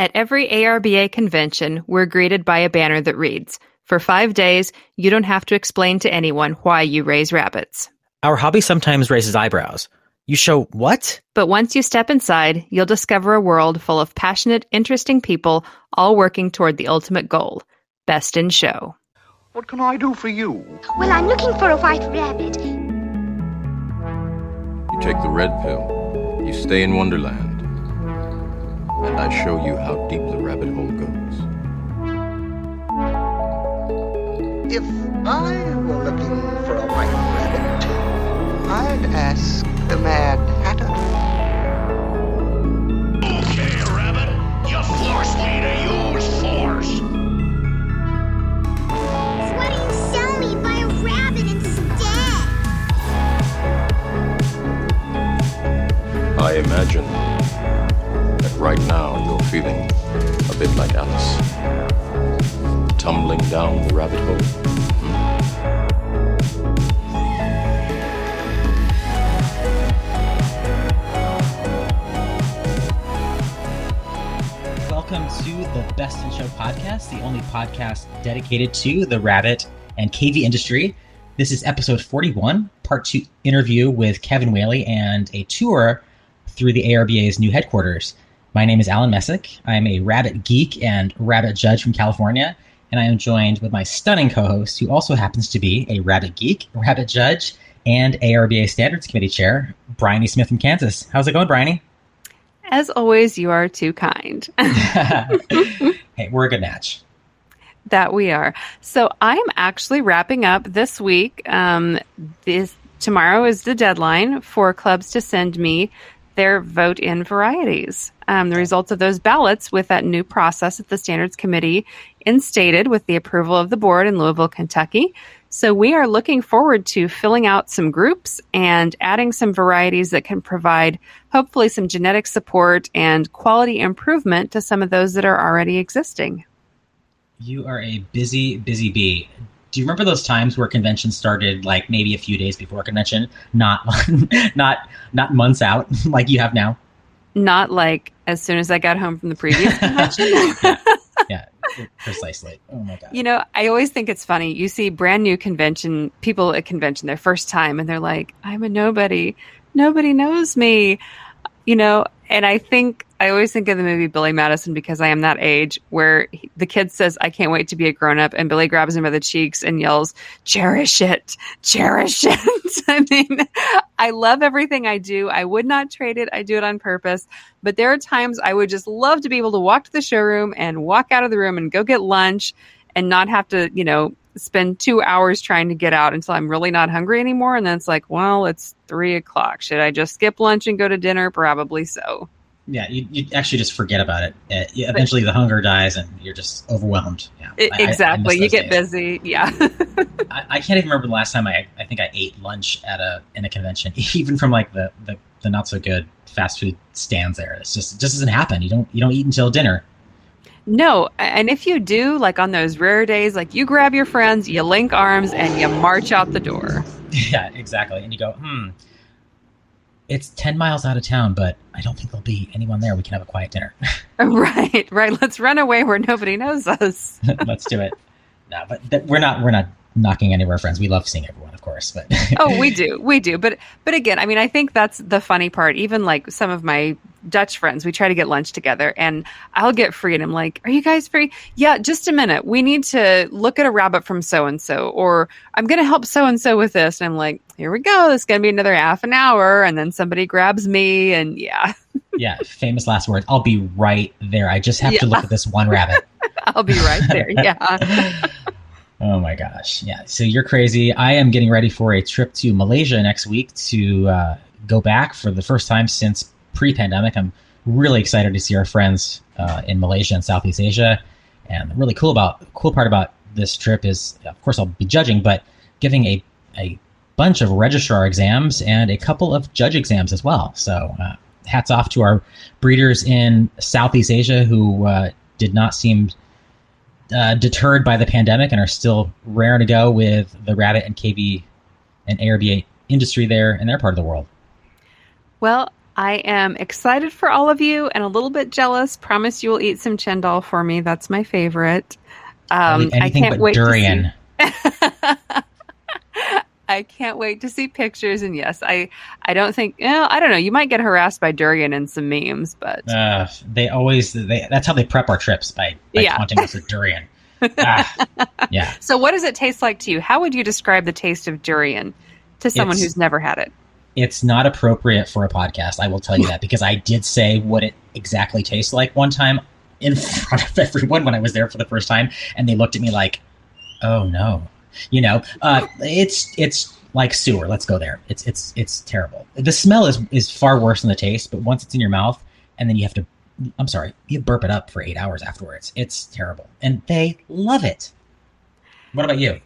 At every ARBA convention, we're greeted by a banner that reads, For five days, you don't have to explain to anyone why you raise rabbits. Our hobby sometimes raises eyebrows. You show what? But once you step inside, you'll discover a world full of passionate, interesting people all working toward the ultimate goal best in show. What can I do for you? Well, I'm looking for a white rabbit. You take the red pill, you stay in Wonderland, and I show you how deep the rabbit hole goes. If I were looking for a white rabbit, I'd ask the Mad Hatter. Okay, Rabbit, you force me to use force. Why don't you sell me by a rabbit instead? I imagine that right now you're feeling a bit like Alice. Tumbling down the rabbit hole. Hmm? Welcome to the Best in Show podcast, the only podcast dedicated to the rabbit and cavy industry. This is episode 41, part two interview with Kevin Whaley and a tour through the ARBA's new headquarters. My name is Alan Messick. I am a rabbit geek and rabbit judge from California, and I am joined with my stunning co host, who also happens to be a rabbit geek, rabbit judge, and ARBA Standards Committee chair, Bryony Smith from Kansas. How's it going, Bryony? As always, you are too kind. hey, we're a good match. that we are. So I'm actually wrapping up this week. Um, this tomorrow is the deadline for clubs to send me their vote in varieties. Um, the results of those ballots with that new process that the Standards Committee instated with the approval of the board in Louisville, Kentucky. So we are looking forward to filling out some groups and adding some varieties that can provide hopefully some genetic support and quality improvement to some of those that are already existing. You are a busy, busy bee. Do you remember those times where convention started like maybe a few days before convention, not not not months out like you have now? Not like as soon as I got home from the previous convention. Yeah, precisely. Oh my god. you know, I always think it's funny. You see brand new convention people at convention their first time, and they're like, "I'm a nobody. Nobody knows me." You know, and I think I always think of the movie Billy Madison because I am that age where he- the kid says, "I can't wait to be a grown up," and Billy grabs him by the cheeks and yells, "Cherish it, cherish it." I mean, I love everything I do. I would not trade it. I do it on purpose. But there are times I would just love to be able to walk to the showroom and walk out of the room and go get lunch and not have to, you know, spend two hours trying to get out until I'm really not hungry anymore. And then it's like, well, it's three o'clock. Should I just skip lunch and go to dinner? Probably so. Yeah, you, you actually just forget about it. Uh, you- eventually, the hunger dies, and you're just overwhelmed. Yeah, I- I- I- I exactly. you get days. busy. Yeah. I, I can't even remember the last time I I think I ate lunch at a in a convention, even from like the the, the not so good fast food stands there. It's just it just doesn't happen. You don't you don't eat until dinner. No. And if you do, like on those rare days, like you grab your friends, you link arms, and you march out the door. Yeah, exactly. And you go, hmm, it's 10 miles out of town, but I don't think there'll be anyone there. We can have a quiet dinner. right. Right. Let's run away where nobody knows us. Let's do it. No, but th- we're not, we're not knocking any of our friends. We love seeing everyone, of course, but oh, we do, we do. But but again, I mean, I think that's the funny part. Even like some of my Dutch friends, we try to get lunch together, and I'll get free, and I'm like, "Are you guys free? Yeah, just a minute. We need to look at a rabbit from so and so, or I'm going to help so and so with this." And I'm like, "Here we go. It's going to be another half an hour," and then somebody grabs me, and yeah, yeah, famous last words. I'll be right there. I just have to look at this one rabbit. I'll be right there. Yeah. Oh my gosh. Yeah. So you're crazy. I am getting ready for a trip to Malaysia next week to uh, go back for the first time since pre pandemic. I'm really excited to see our friends uh, in Malaysia and Southeast Asia. And the really cool about cool part about this trip is, of course, I'll be judging, but giving a, a bunch of registrar exams and a couple of judge exams as well. So uh, hats off to our breeders in Southeast Asia who uh, did not seem uh, deterred by the pandemic and are still raring to go with the rabbit and cavy and ARBA industry there in their part of the world. Well, I am excited for all of you and a little bit jealous. Promise you will eat some chendol for me. That's my favorite. Um, I can't but wait durian. to see. I can't wait to see pictures. And yes, I I don't think. You know, I don't know. You might get harassed by durian in some memes, but Uh, they always they, that's how they prep our trips by, by Yeah. taunting us with durian. Ah, yeah, so what does it taste like to you? How would you describe the taste of durian to someone It's- who's never had it? It's not appropriate for a podcast. I will tell you that because I did say what it exactly tastes like one time in front of everyone when I was there for the first time, and they looked at me like, "Oh no," you know. Uh, it's it's like sewer. Let's go there. It's it's it's terrible. The smell is is far worse than the taste, but once it's in your mouth, and then you have to. I'm sorry, you burp it up for eight hours afterwards. It's terrible, and they love it. What about you?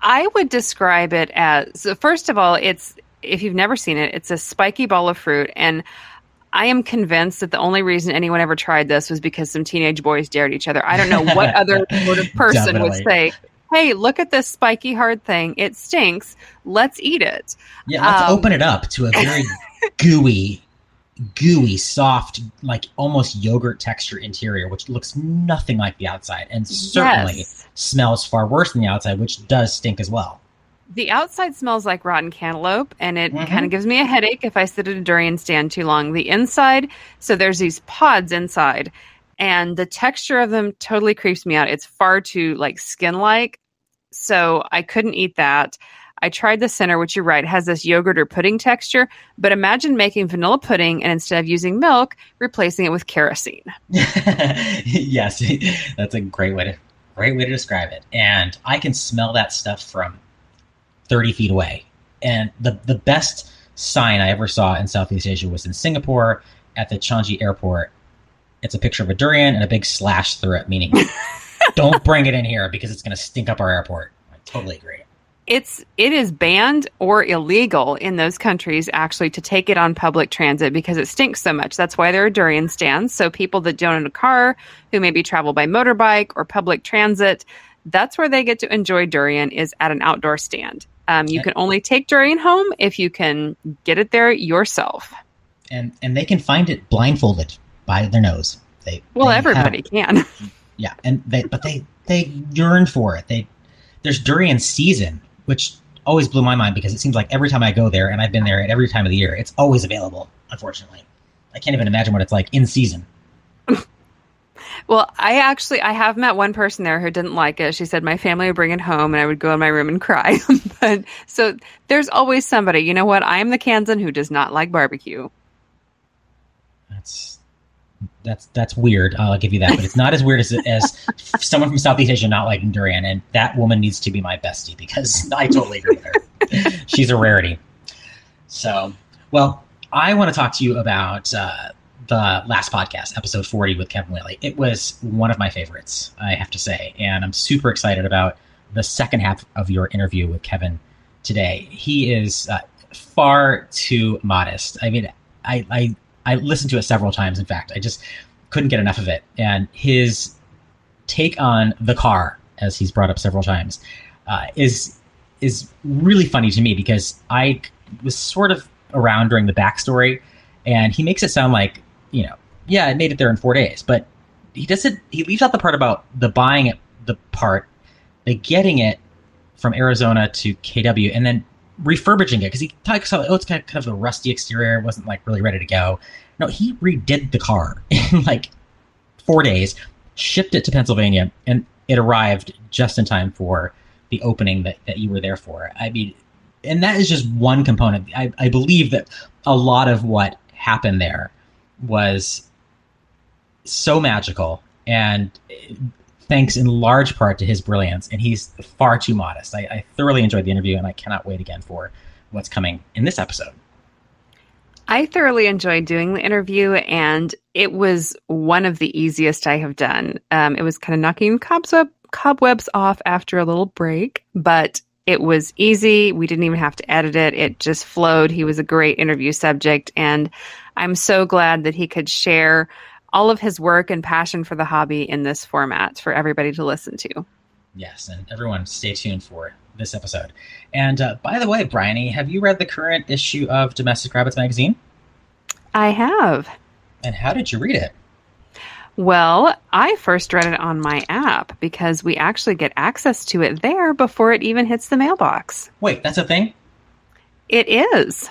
I would describe it as first of all, it's if you've never seen it, it's a spiky ball of fruit and I am convinced that the only reason anyone ever tried this was because some teenage boys dared each other. I don't know what other sort of person would say, "Hey, look at this spiky hard thing. It stinks. Let's eat it." Yeah, let's Um, open it up to a very gooey, gooey, soft, like almost yogurt texture interior, which looks nothing like the outside, and certainly Yes. smells far worse than the outside, which does stink as well. The outside smells like rotten cantaloupe, and it Mhm. kind of gives me a headache if I sit at a durian stand too long. The inside, so there's these pods inside, and the texture of them totally creeps me out. It's far too like skin like, so I couldn't eat that. I tried the center, which you're right, has this yogurt or pudding texture, but imagine making vanilla pudding and instead of using milk, replacing it with kerosene. yes, that's a great way to great way to describe it. And I can smell that stuff from thirty feet away. And the the best sign I ever saw in Southeast Asia was in Singapore at the Changi airport. It's a picture of a durian and a big slash through it, meaning don't bring it in here because it's going to stink up our airport. I totally agree. it's it is banned or illegal in those countries actually to take it on public transit because it stinks so much. That's why there are durian stands. So people that don't own a car, who maybe travel by motorbike or public transit, that's where they get to enjoy durian is at an outdoor stand. Um, you can only take durian home if you can get it there yourself. And and they can find it blindfolded by their nose. They Well, they have- everybody can. Yeah, and they but they they yearn for it. They there's durian season, which always blew my mind because it seems like every time I go there, and I've been there at every time of the year, it's always available. Unfortunately, I can't even imagine what it's like in season. Well, I actually I have met one person there who didn't like it. She said my family would bring it home and I would go in my room and cry. but so there's always somebody. You know what? I am the Kansan who does not like barbecue. That's that's that's weird. I'll give you that, but it's not as weird as as someone from Southeast Asia not liking durian, and that woman needs to be my bestie because I totally agree with her. She's a rarity. So, well, I want to talk to you about uh, the last podcast, episode 40 with Kevin Whaley. It was one of my favorites, I have to say, and I'm super excited about the second half of your interview with Kevin today. He is uh, far too modest. I mean, I, I I listened to it several times. In fact, I just couldn't get enough of it. And his take on the car, as he's brought up several times, uh, is is really funny to me because I was sort of around during the backstory, and he makes it sound like you know, yeah, I made it there in four days, but he doesn't. He leaves out the part about the buying it, the part, the getting it from Arizona to KW, and then refurbishing it because he talks about oh it's kind of, kind of a rusty exterior wasn't like really ready to go no he redid the car in like four days shipped it to pennsylvania and it arrived just in time for the opening that, that you were there for i mean and that is just one component I, I believe that a lot of what happened there was so magical and thanks in large part to his brilliance, and he's far too modest. I, I thoroughly enjoyed the interview, and I cannot wait again for what's coming in this episode. I thoroughly enjoyed doing the interview, and it was one of the easiest I have done. Um, it was kind of knocking cobweb, cobwebs off after a little break, but it was easy. We didn't even have to edit it, it just flowed. He was a great interview subject, and I'm so glad that he could share all of his work and passion for the hobby in this format for everybody to listen to. Yes, and everyone stay tuned for this episode. And uh, by the way, Bryony, have you read the current issue of Domestic Rabbits magazine? I have. And how did you read it? Well, I first read it on my app because we actually get access to it there before it even hits the mailbox. Wait, that's a thing? It is.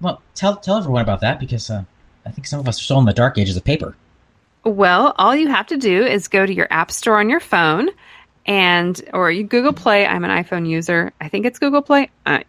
Well, tell tell everyone about that because uh, I think some of us are still in the dark ages of paper. Well, all you have to do is go to your app store on your phone and or you Google Play. I'm an iPhone user. I think it's Google Play. Uh,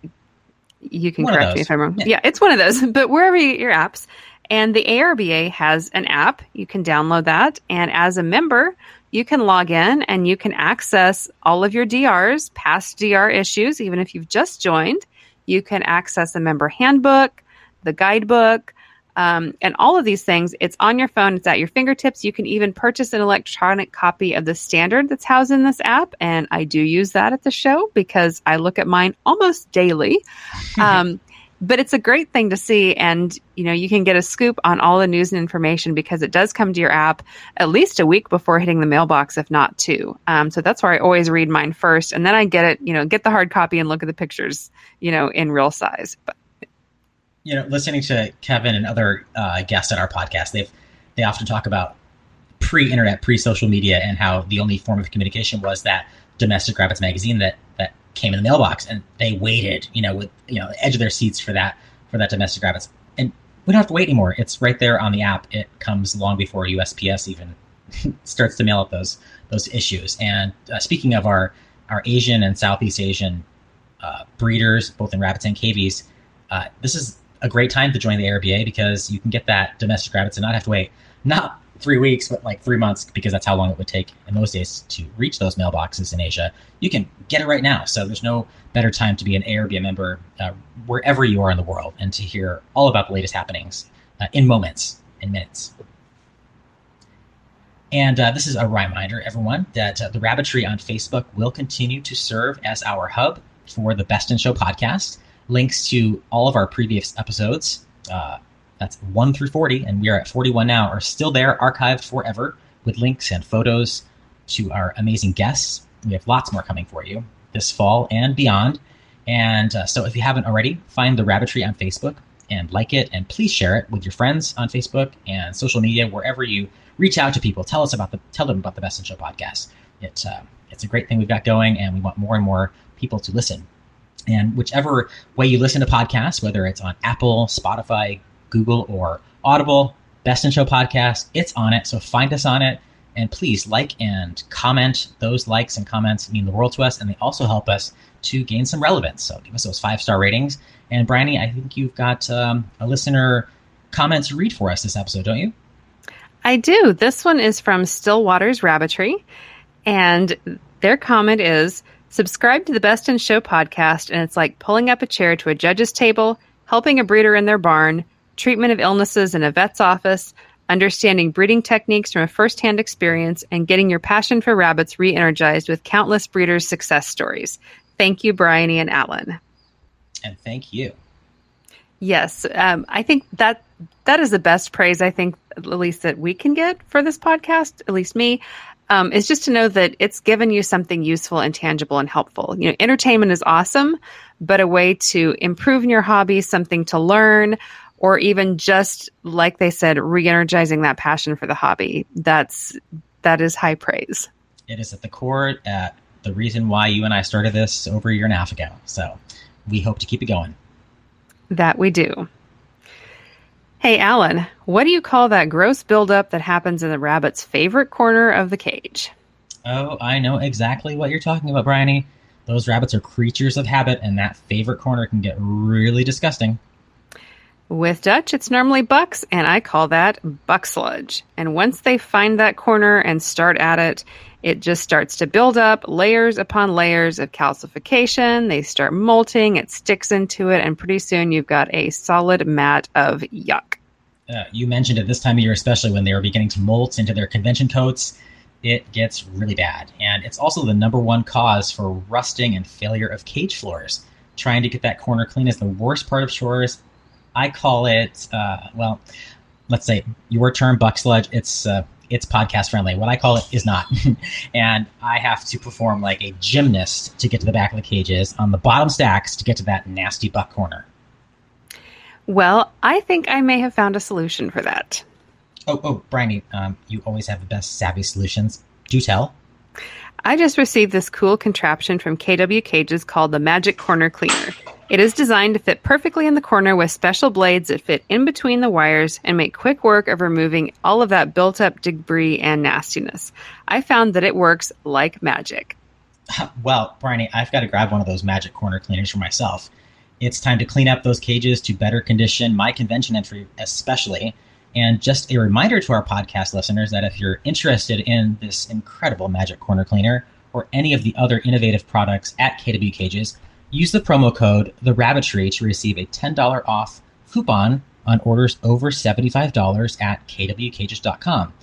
you can One correct me if I'm wrong. Yeah. Yeah. it's one of those. But wherever you, get your apps, and the ARBA has an app. You can download that, and as a member, you can log in and you can access all of your DRs, past DR issues, even if you've just joined. You can access a member handbook, the guidebook, um, and all of these things. It's on your phone, it's at your fingertips. You can even purchase an electronic copy of the standard that's housed in this app. And I do use that at the show because I look at mine almost daily. Um, but it's a great thing to see. And, you know, you can get a scoop on all the news and information because it does come to your app at least a week before hitting the mailbox, if not two. Um, so that's where I always read mine first. And then I get it, you know, get the hard copy and look at the pictures, you know, in real size. But you know, listening to Kevin and other uh, guests on our podcast, they've they often talk about pre-internet, pre-social media, and how the only form of communication was that domestic rabbits magazine that that came in the mailbox, and they waited, you know, with you know the edge of their seats for that for that domestic rabbits, and we don't have to wait anymore. It's right there on the app. It comes long before USPS even starts to mail out those those issues. And uh, speaking of our our Asian and Southeast Asian uh, breeders, both in rabbits and cavies, uh, this is a great time to join the ARBA because you can get that domestic rabbits and not have to wait not three weeks, but like three months because that's how long it would take in those days to reach those mailboxes in Asia. You can get it right now. So there's no better time to be an ARBA member uh, wherever you are in the world and to hear all about the latest happenings uh, in moments, in minutes. And uh, this is a reminder, everyone, that uh, the Rabbitry on Facebook will continue to serve as our hub for the Best in Show podcast. Links to all of our previous episodes, uh, that's 1 through 40, and we are at 41 now, are still there, archived forever, with links and photos to our amazing guests. We have lots more coming for you this fall and beyond. And uh, so if you haven't already, find the Rabbitry on Facebook and like it, and please share it with your friends on Facebook and social media, wherever you reach out to people. Tell us about the tell them about the Best in Show podcast. It's uh, it's a great thing we've got going, and we want more and more people to listen. And whichever way you listen to podcasts, whether it's on Apple, Spotify, Google, or Audible, Best in Show podcast, it's on it. So find us on it, and please like and comment. Those likes and comments mean the world to us, and they also help us to gain some relevance. So give us those five star ratings. And Bryony, I think you've got um, a listener comment to read for us this episode, don't you? I do. This one is from Stillwater's Rabbitry, and their comment is subscribe to the Best in Show podcast, and it's like pulling up a chair to a judge's table, helping a breeder in their barn, treatment of illnesses in a vet's office, understanding breeding techniques from a firsthand experience, and getting your passion for rabbits re energized with countless breeders' success stories. Thank you, Bryony and Alan. And thank you. Yes, um, I think that that is the best praise I think at least that we can get for this podcast, at least me, um, is just to know that it's given you something useful and tangible and helpful. You know, entertainment is awesome, but a way to improve in your hobby, something to learn, or even just like they said, re-energizing that passion for the hobby. That's that is high praise. It is at the core at the reason why you and I started this over a year and a half ago. So we hope to keep it going. That we do. Hey, Alan, what do you call that gross buildup that happens in the rabbit's favorite corner of the cage? Oh, I know exactly what you're talking about, Bryony. Those rabbits are creatures of habit, and that favorite corner can get really disgusting. With Dutch, it's normally bucks, and I call that buck sludge. And once they find that corner and start at it, it just starts to build up layers upon layers of calcification. They start molting, it sticks into it, and pretty soon you've got a solid mat of yuck. Uh, you mentioned it this time of year, especially when they are beginning to molt into their convention coats. It gets really bad. And it's also the number one cause for rusting and failure of cage floors. Trying to get that corner clean is the worst part of chores. I call it, uh, well, let's say your term buck sludge. It's uh, it's podcast friendly. What I call it is not, and I have to perform like a gymnast to get to the back of the cages on the bottom stacks to get to that nasty buck corner. Well, I think I may have found a solution for that. Oh, oh, Bryony, um, you always have the best savvy solutions. Do tell. I just received this cool contraption from KW Cages called the Magic Corner Cleaner. It is designed to fit perfectly in the corner with special blades that fit in between the wires and make quick work of removing all of that built up debris and nastiness. I found that it works like magic. Well, Bryony, I've got to grab one of those magic corner cleaners for myself. It's time to clean up those cages to better condition my convention entry, especially. And just a reminder to our podcast listeners that if you're interested in this incredible Magic Corner Cleaner or any of the other innovative products at KW Cages, use the promo code The Rabbitry to receive a $10 off coupon on orders over $75 at kwcages.com.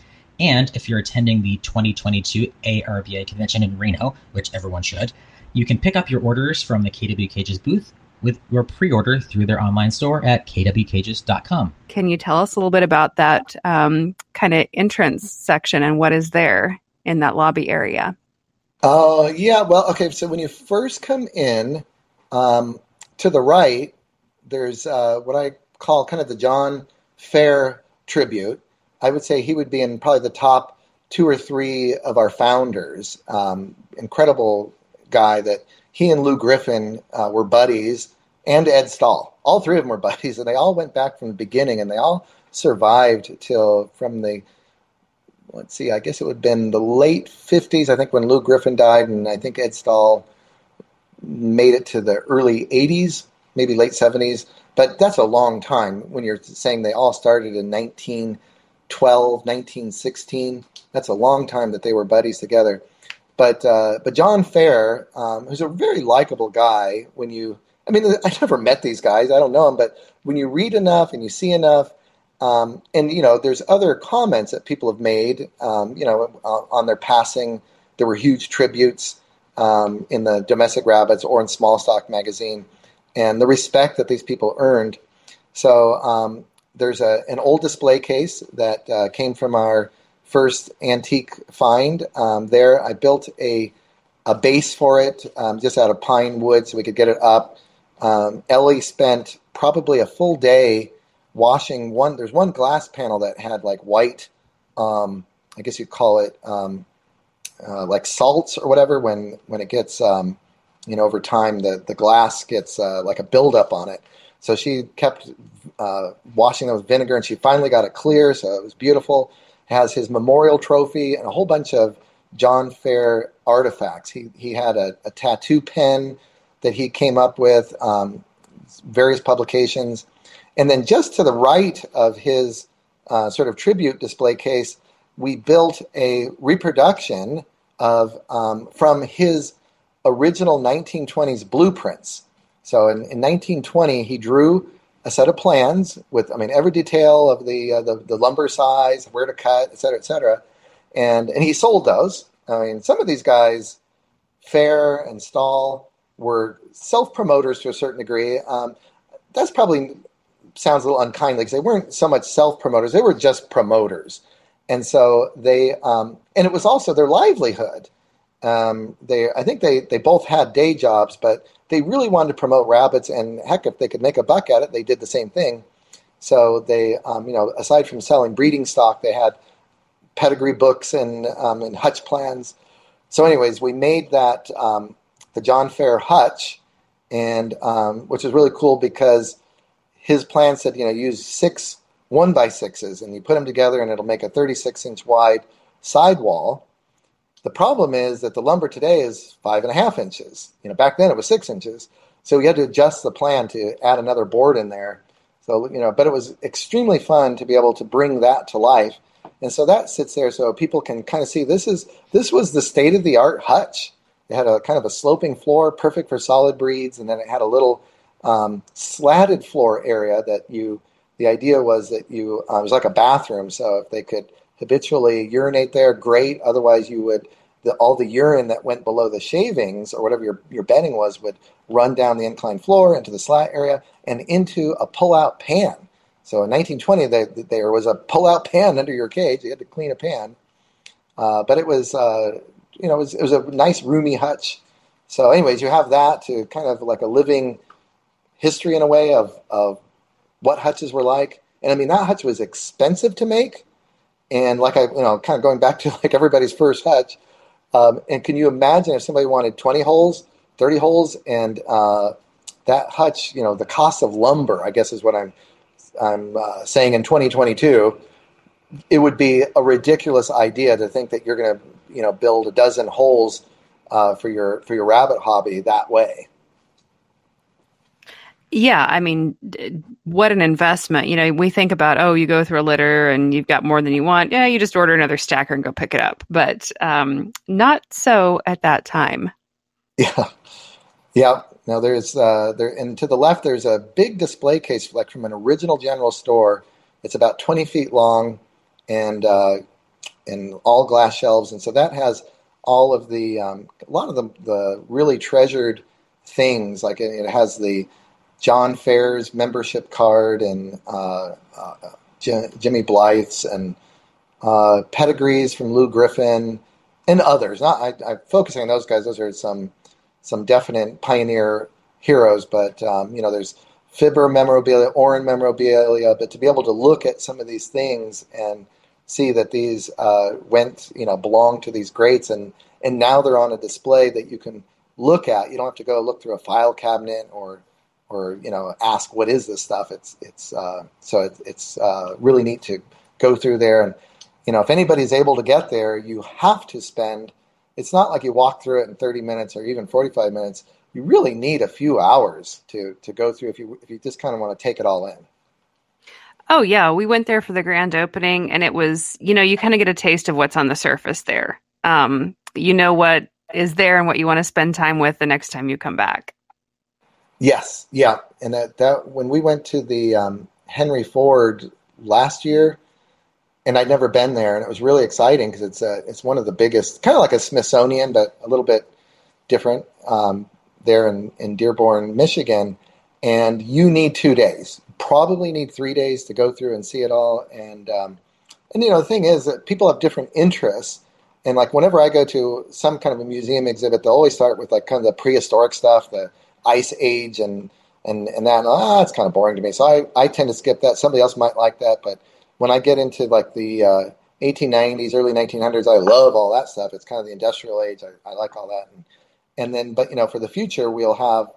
And if you're attending the 2022 ARBA convention in Reno, which everyone should, you can pick up your orders from the KW Cages booth with your pre-order through their online store at kwcages.com. Can you tell us a little bit about that um, kind of entrance section and what is there in that lobby area? Oh, uh, yeah. Well, okay. So when you first come in um, to the right, there's uh, what I call kind of the John Fair tribute. I would say he would be in probably the top two or three of our founders. Um, incredible guy that he and Lou Griffin uh, were buddies, and Ed Stahl. All three of them were buddies, and they all went back from the beginning, and they all survived till from the let's see, I guess it would have been the late 50s, I think, when Lou Griffin died, and I think Ed Stahl made it to the early 80s, maybe late 70s. But that's a long time when you're saying they all started in 1912, 1916. That's a long time that they were buddies together. But uh, but John Fair, um, who's a very likable guy, when you I mean I never met these guys, I don't know them, but when you read enough and you see enough, um, and you know there's other comments that people have made, um, you know, on their passing. There were huge tributes um, in the Domestic Rabbits or in Small Stock magazine, and the respect that these people earned. So um, there's a, an old display case that uh, came from our first antique find. Um, there, I built a a base for it um, just out of pine wood so we could get it up. Um, Ellie spent probably a full day washing one. There's one glass panel that had like white, um, I guess you'd call it um, uh, like salts or whatever. When when it gets um, you know over time, the the glass gets uh, like a buildup on it. So she kept uh, washing with vinegar, and she finally got it clear. So it was beautiful has his memorial trophy and a whole bunch of John Fair artifacts. He he had a, a tattoo pen that he came up with, um, various publications, and then just to the right of his uh, sort of tribute display case, we built a reproduction of um, from his original 1920s blueprints. So in, in 1920, he drew a set of plans with, I mean, every detail of the, uh, the, the lumber size, where to cut, et cetera, et cetera. And, and he sold those. I mean, some of these guys, Fair and Stahl, were self promoters to a certain degree. Um, that's probably sounds a little unkindly because they weren't so much self promoters; they were just promoters, and so they um, and it was also their livelihood. Um, they, I think they they both had day jobs, but they really wanted to promote rabbits, and heck, if they could make a buck at it, they did the same thing. So they, um, you know, aside from selling breeding stock, they had pedigree books and um, and hutch plans. So, anyways, we made that um, the John Fair hutch, and um, which is really cool because his plan said, you know, use six one by sixes, and you put them together, and it'll make a 36 inch wide sidewall the problem is that the lumber today is five and a half inches. You know, back then it was six inches. So we had to adjust the plan to add another board in there. So, you know, but it was extremely fun to be able to bring that to life. And so that sits there so people can kind of see this is this was the state of the art hutch. It had a kind of a sloping floor, perfect for solid breeds, and then it had a little um, slatted floor area that you. The idea was that you uh, it was like a bathroom, so if they could habitually urinate there, great. Otherwise, you would the, all the urine that went below the shavings or whatever your, your bedding was would run down the inclined floor into the slat area and into a pull-out pan. So in 1920, they, there was a pull-out pan under your cage. You had to clean a pan, uh, but it was uh, you know it was, it was a nice roomy hutch. So, anyways, you have that to kind of like a living history in a way of of what hutches were like. And I mean, that hutch was expensive to make. And like I, you know, kind of going back to like everybody's first hutch. Um, and can you imagine if somebody wanted 20 holes, 30 holes, and uh, that hutch, you know, the cost of lumber, I guess is what I'm, I'm uh, saying in 2022, it would be a ridiculous idea to think that you're going to, you know, build a dozen holes uh, for your for your rabbit hobby that way. Yeah, I mean, what an investment. You know, we think about, oh, you go through a litter and you've got more than you want. Yeah, you just order another stacker and go pick it up. But um, not so at that time. Yeah. Yeah. Now there's uh, there and to the left there's a big display case like from an original general store. It's about 20 feet long and uh, and all glass shelves, and so that has all of the um, a lot of the the really treasured things. Like it, it has the John Fair's membership card and uh, uh, Jimmy Blythe's and uh, pedigrees from Lou Griffin and others. Not I, am focusing on those guys. Those are some some definite pioneer heroes. But um, you know, there's Fibber memorabilia, Oren memorabilia. But to be able to look at some of these things and see that these uh, went, you know, belong to these greats, and and now they're on a display that you can look at. You don't have to go look through a file cabinet or or you know ask what is this stuff. It's it's uh, so it, it's uh, really neat to go through there, and you know if anybody's able to get there, you have to spend. It's not like you walk through it in 30 minutes or even 45 minutes. You really need a few hours to to go through if you if you just kind of want to take it all in. Oh yeah, we went there for the grand opening, and it was you know you kind of get a taste of what's on the surface there. Um, you know what is there and what you want to spend time with the next time you come back. Yes, yeah, and that that when we went to the um, Henry Ford last year, and I'd never been there, and it was really exciting because it's a, it's one of the biggest, kind of like a Smithsonian, but a little bit different um, there in in Dearborn, Michigan, and you need two days probably need three days to go through and see it all. And um, and you know the thing is that people have different interests. And like whenever I go to some kind of a museum exhibit, they'll always start with like kind of the prehistoric stuff, the ice age and and and that. Ah, it's kind of boring to me. So I I tend to skip that. Somebody else might like that, but when I get into like the uh, 1890s, early 1900s, I love all that stuff. It's kind of the industrial age. I, I like all that. And, and then, but you know, for the future, we'll have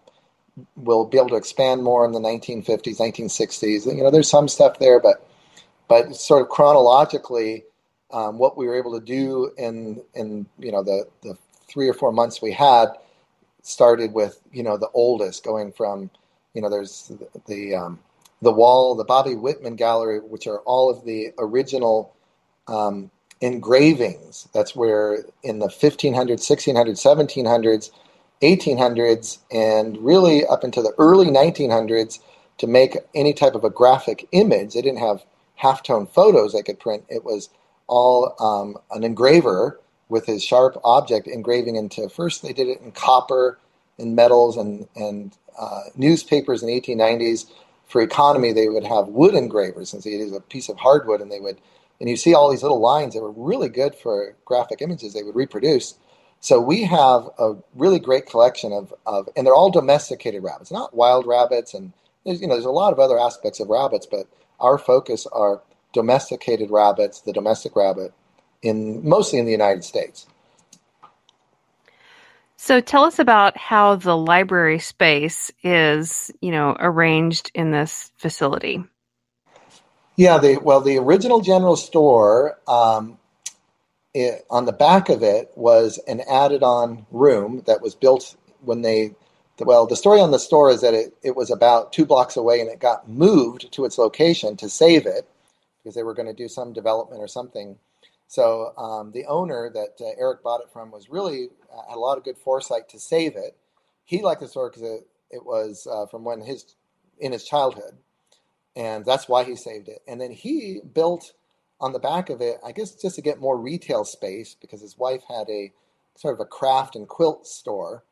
we'll be able to expand more in the 1950s, 1960s. You know, there's some stuff there, but but sort of chronologically, um, what we were able to do in in you know the the three or four months we had started with you know the oldest, going from you know there's the the, um, the wall, the Bobby Whitman Gallery, which are all of the original. Um, engravings. That's where in the 1500s, 1600s, 1700s, 1800s and really up into the early 1900s to make any type of a graphic image. They didn't have halftone photos they could print. It was all um, an engraver with his sharp object engraving into. First, they did it in copper and metals and and uh, newspapers in the 1890s. For economy, they would have wood engravers, and they use a piece of hardwood, and they would. And you see all these little lines that were really good for graphic images. They would reproduce. So we have a really great collection of, of and they're all domesticated rabbits, not wild rabbits. And there's, you know, there's a lot of other aspects of rabbits, but our focus are domesticated rabbits, the domestic rabbit, in mostly in the United States. So tell us about how the library space is, you know, arranged in this facility. Yeah, the well, the original general store um, it, on the back of it was an added on room that was built when they well the story on the store is that it, it was about two blocks away and it got moved to its location to save it because they were going to do some development or something so um, the owner that uh, eric bought it from was really uh, had a lot of good foresight to save it he liked the store because it, it was uh, from when his in his childhood and that's why he saved it and then he built on the back of it, I guess just to get more retail space because his wife had a sort of a craft and quilt store.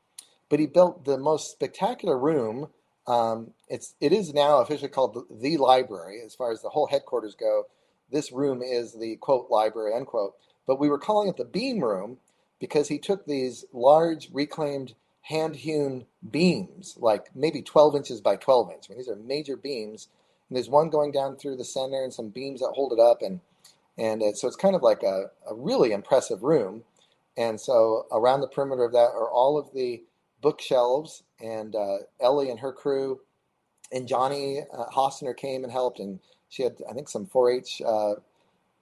But he built the most spectacular room. Um, it's it is now officially called the, the library as far as the whole headquarters go. This room is the quote library end quote. But we were calling it the beam room because he took these large reclaimed hand hewn beams, like maybe 12 inches by 12 inches. I mean, these are major beams And there's one going down through the center and some beams that hold it up, and and it, so it's kind of like a, a really impressive room. And so around the perimeter of that are all of the bookshelves, and uh, Ellie and her crew, and Johnny uh, Hostner came and helped, and she had I think some 4-H uh,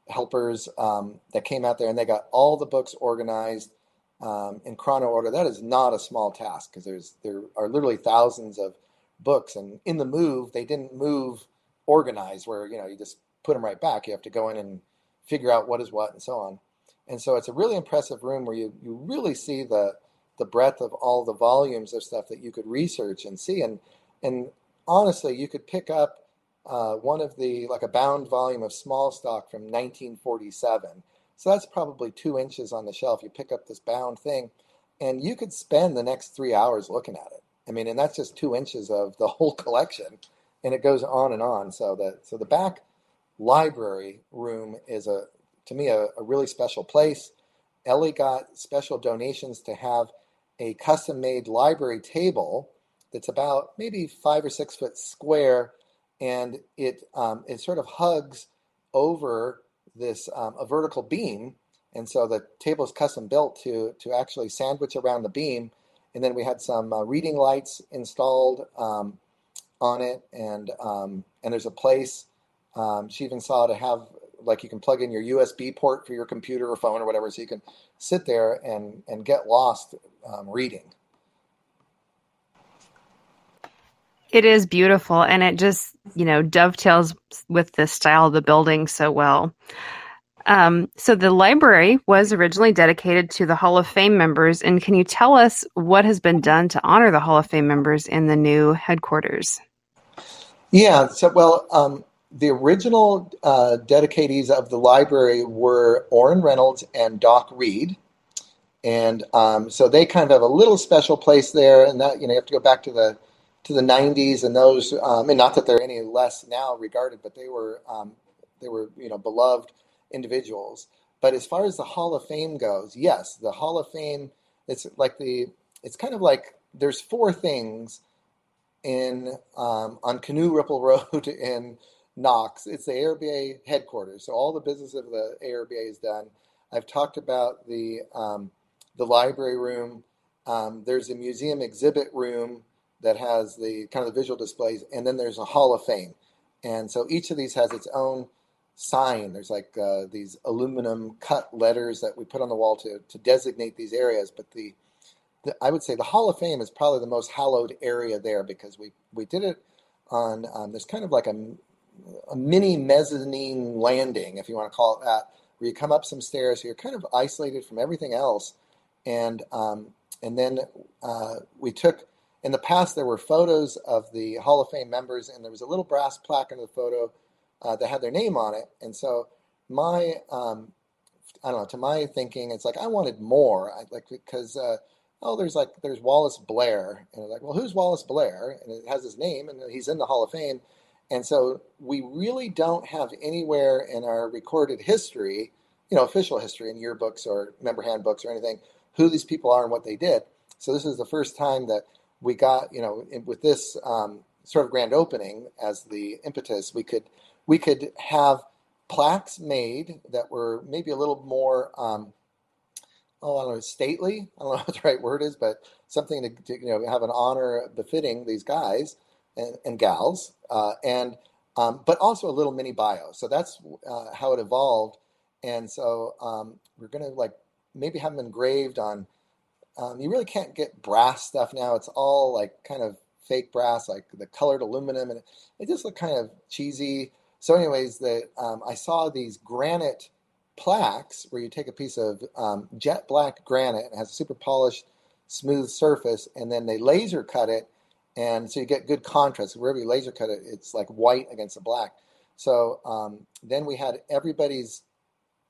helpers um, that came out there, and they got all the books organized um, in chrono order. That is not a small task because there's there are literally thousands of books, and in the move they didn't move organized where you know you just put them right back. You have to go in and figure out what is what and so on. And so it's a really impressive room where you you really see the the breadth of all the volumes of stuff that you could research and see. And and honestly, you could pick up uh, one of the like a bound volume of small stock from 1947 so that's probably two inches on the shelf. You pick up this bound thing, and you could spend the next three hours looking at it. I mean, and that's just two inches of the whole collection, and it goes on and on. So the so the back library room is a to me a, a really special place. Ellie got special donations to have a custom made library table that's about maybe five or six foot square, and it um, it sort of hugs over this um, a vertical beam, and so the table is custom built to to actually sandwich around the beam, and then we had some uh, reading lights installed um, on it, and um, and there's a place um, she even saw to have like you can plug in your USB port for your computer or phone or whatever, so you can sit there and and get lost um, reading. It is beautiful and it just, you know, dovetails with the style of the building so well. Um, so the library was originally dedicated to the Hall of Fame members. And can you tell us what has been done to honor the Hall of Fame members in the new headquarters? Yeah, so well, um, the original uh, dedicatees of the library were Orrin Reynolds and Doc Reed. And um, so they kind of have a little special place there, and that you know you have to go back to the to the 90s and those um, and not that they're any less now regarded but they were um, they were you know beloved individuals. But as far as the hall of fame goes yes the hall of fame it's like the it's kind of like there's four things in um, on canoe ripple road in knox. It's the arba headquarters. So all the business of the arba is done. I've talked about the um, the library room. Um, there's a museum exhibit room that has the kind of the visual displays, and then there's a Hall of Fame. And so each of these has its own sign. There's like uh, these aluminum cut letters that we put on the wall to, to designate these areas. But the, the, I would say the Hall of Fame is probably the most hallowed area there because we, we did it on, um, there's kind of like a, a mini mezzanine landing, if you want to call it that, where you come up some stairs, you're kind of isolated from everything else. And, um, and then uh, we took in the past, there were photos of the Hall of Fame members, and there was a little brass plaque in the photo uh, that had their name on it. And so, my um, I don't know, to my thinking, it's like I wanted more, I, like because uh, oh, there's like there's Wallace Blair, and like, well, who's Wallace Blair? And it has his name, and he's in the Hall of Fame. And so, we really don't have anywhere in our recorded history, you know, official history in yearbooks or member handbooks or anything, who these people are and what they did. So this is the first time that we got you know with this um, sort of grand opening as the impetus, we could we could have plaques made that were maybe a little more um, oh I don't know stately. I don't know what the right word is, but something to, to you know have an honor befitting these guys and, and gals, uh, and um, but also a little mini bio. So that's uh, how it evolved, and so um, we're gonna like maybe have them engraved on um, you really can't get brass stuff now. It's all like kind of fake brass, like the colored aluminum, and it just looked kind of cheesy. So, anyways, the um, I saw these granite plaques where you take a piece of um, jet black granite and has a super polished, smooth surface, and then they laser cut it, and so you get good contrast. Wherever you laser cut it, it's like white against the black. So um, then we had everybody's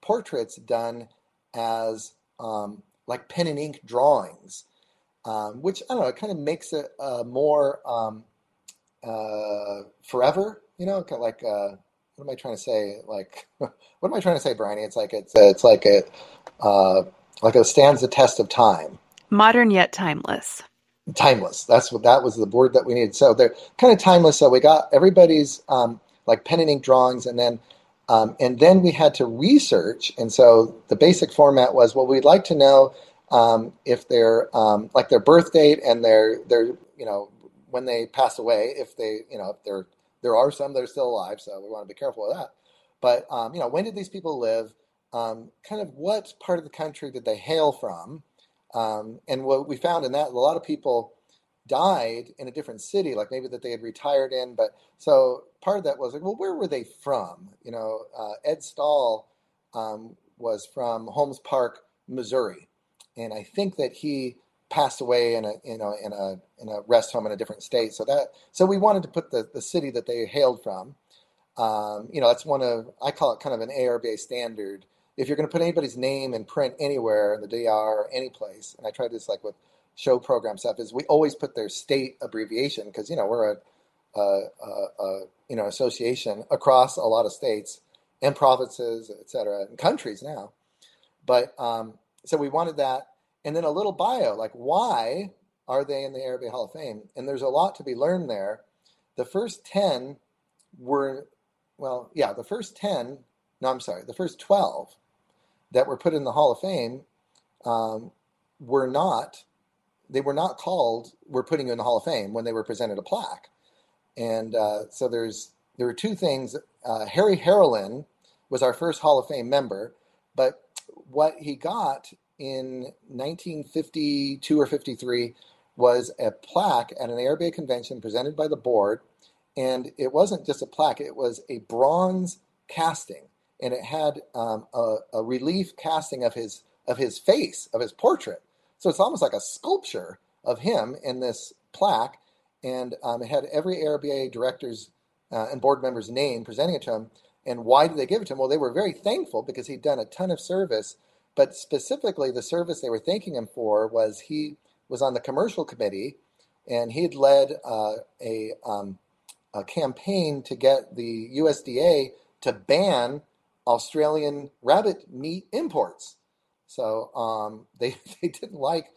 portraits done as um, like pen and ink drawings, um, which I don't know, it kind of makes it uh, more um, uh, forever. You know, kind of like uh, what am I trying to say? Like, what am I trying to say, Bryony? It's like it's it's like a uh, like it stands the test of time. Modern yet timeless. Timeless. That's what that was the word that we needed. So they're kind of timeless. So we got everybody's um, like pen and ink drawings, and then um, and then we had to research. And so the basic format was, well, we'd like to know um, if their um, like their birth date and their their you know when they pass away, if they you know if they're there are some that are still alive, so we want to be careful of that. But um, you know, when did these people live? Um, kind of what part of the country did they hail from? Um, and what we found in that, a lot of people died in a different city, like maybe that they had retired in. But so part of that was like, well, where were they from? You know, uh, Ed Stahl um, was from Holmes Park, Missouri, and I think that he passed away in a you know in a in a rest home in a different state. So that so we wanted to put the the city that they hailed from. Um, you know, that's one of I call it kind of an ARBA standard. If you're going to put anybody's name in print anywhere in the DR or any place, and I tried this like with show program stuff is we always put their state abbreviation because you know we're a, a, a, you know association across a lot of states and provinces, et cetera, and countries now. But um, so we wanted that, and then a little bio, like why are they in the ARBA Hall of Fame? And there's a lot to be learned there. The first ten were, well, yeah, the first ten. No, I'm sorry, the first twelve that were put in the Hall of Fame um, were not they were not called we're putting you in the hall of fame when they were presented a plaque and uh, so there's there were two things uh, harry harrelin was our first hall of fame member but what he got in 1952 or 53 was a plaque at an ARBA convention presented by the board. And it wasn't just a plaque it was a bronze casting. And it had um, a, a relief casting of his of his face of his portrait. So it's almost like a sculpture of him in this plaque, and um, it had every ARBA director's uh, and board member's name presenting it to him. And why did they give it to him? Well, they were very thankful because he'd done a ton of service, but specifically the service they were thanking him for was he was on the commercial committee, and he had led uh, a, um, a campaign to get the USDA to ban Australian rabbit meat imports. So um, they they didn't like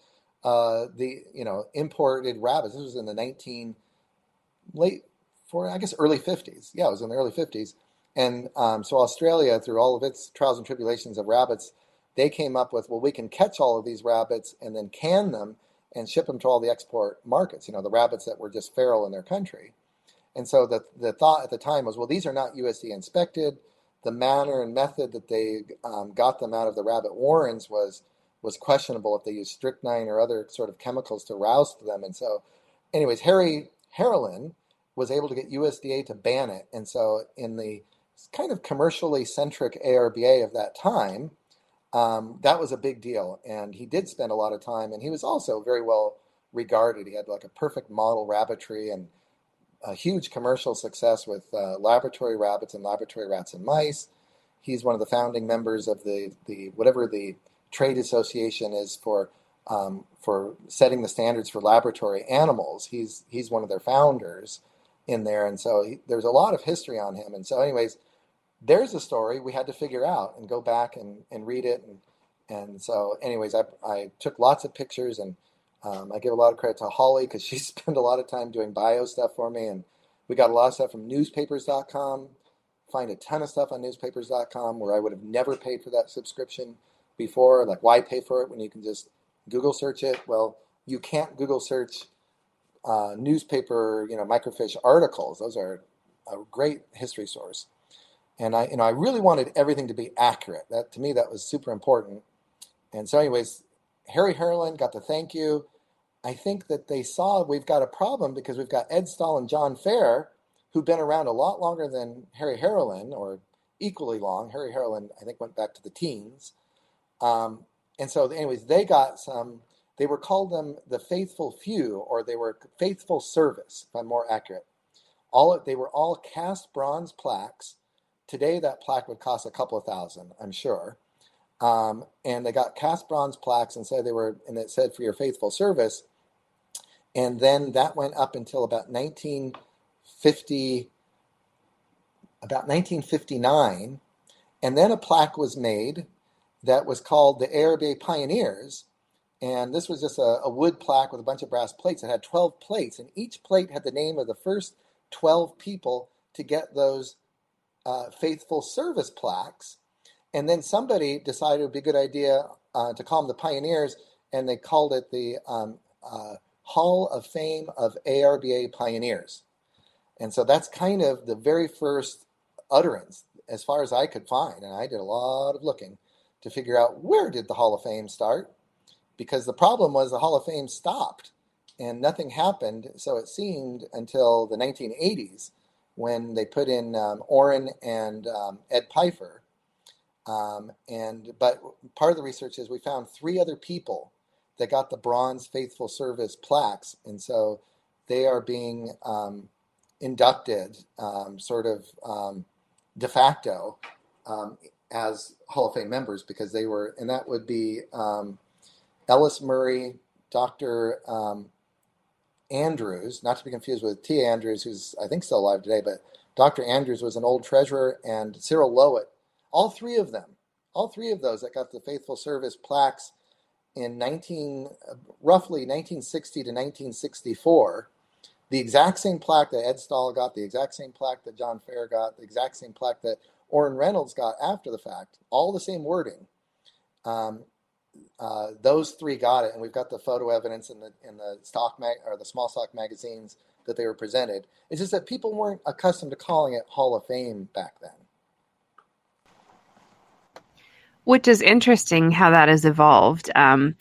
uh, the you know imported rabbits. This was in the nineteen late for I guess early fifties. Yeah, it was in the early fifties. And um, so Australia, through all of its trials and tribulations of rabbits, they came up with well, we can catch all of these rabbits and then can them and ship them to all the export markets. You know, the rabbits that were just feral in their country. And so the the thought at the time was, well, these are not USDA inspected the manner and method that they um, got them out of the rabbit warrens was was questionable if they used strychnine or other sort of chemicals to rouse them. And so, anyways, Harry Harrelin was able to get USDA to ban it. And so, in the kind of commercially centric ARBA of that time, um, that was a big deal. And he did spend a lot of time, and he was also very well regarded. He had like a perfect model rabbitry and a huge commercial success with uh, laboratory rabbits and laboratory rats and mice. He's one of the founding members of the, the whatever the trade association is for um, for setting the standards for laboratory animals. He's he's one of their founders in there, and so he, there's a lot of history on him. And so, anyways, there's a story we had to figure out and go back and, and read it. And and so, anyways, I I took lots of pictures and um, I give a lot of credit to Holly because she spent a lot of time doing bio stuff for me, and we got a lot of stuff from newspapers.com. Find a ton of stuff on newspapers.com where I would have never paid for that subscription before. Like, why pay for it when you can just Google search it? Well, you can't Google search uh, newspaper, you know, microfiche articles. Those are a great history source. And I, you know, I really wanted everything to be accurate. That to me, that was super important. And so, anyways, Harry Harrelin got the thank you. I think that they saw we've got a problem because we've got Ed Stahl and John Fair, who've been around a lot longer than Harry Harrelin, or equally long. Harry Harrelin, I think, went back to the teens. Um, and so, anyways, they got some. They were called them the faithful few, or they were faithful service, if I'm more accurate. All they were all cast bronze plaques. Today, that plaque would cost a couple of thousand, I'm sure. Um, and they got cast bronze plaques and said they were, and it said for your faithful service. And then that went up until about 1950, about 1959. And then a plaque was made that was called the ARBA Pioneers. And this was just a, a, wood plaque with a bunch of brass plates. It had 12 plates, and each plate had the name of the first 12 people to get those uh, faithful service plaques. And then somebody decided it would be a good idea uh, to call them the pioneers, and they called it the um, uh, Hall of Fame of ARBA Pioneers. And so that's kind of the very first utterance, as far as I could find. And I did a lot of looking to figure out where did the Hall of Fame start, because the problem was the Hall of Fame stopped and nothing happened. So it seemed until the 1980s when they put in um, Orrin and um, Ed Pfeiffer. Um, and but part of the research is we found three other people that got the bronze faithful service plaques, and so they are being um, inducted, um, sort of um, de facto, as Hall of Fame members because they were, and that would be um, Ellis Murray, Dr. Um, Andrews, not to be confused with T. Andrews, who's I think still alive today, but Dr. Andrews was an old treasurer, and Cyril Lowett. All three of them, all three of those that got the faithful service plaques in 19, roughly 1960 to 1964. The exact same plaque that Ed Stahl got, the exact same plaque that John Fair got, the exact same plaque that Orrin Reynolds got after the fact, all the same wording. Um, uh, those three got it, and we've got the photo evidence in the in the stock mag or the small stock magazines that they were presented. It's just that people weren't accustomed to calling it Hall of Fame back then. Which is interesting how that has evolved. Um,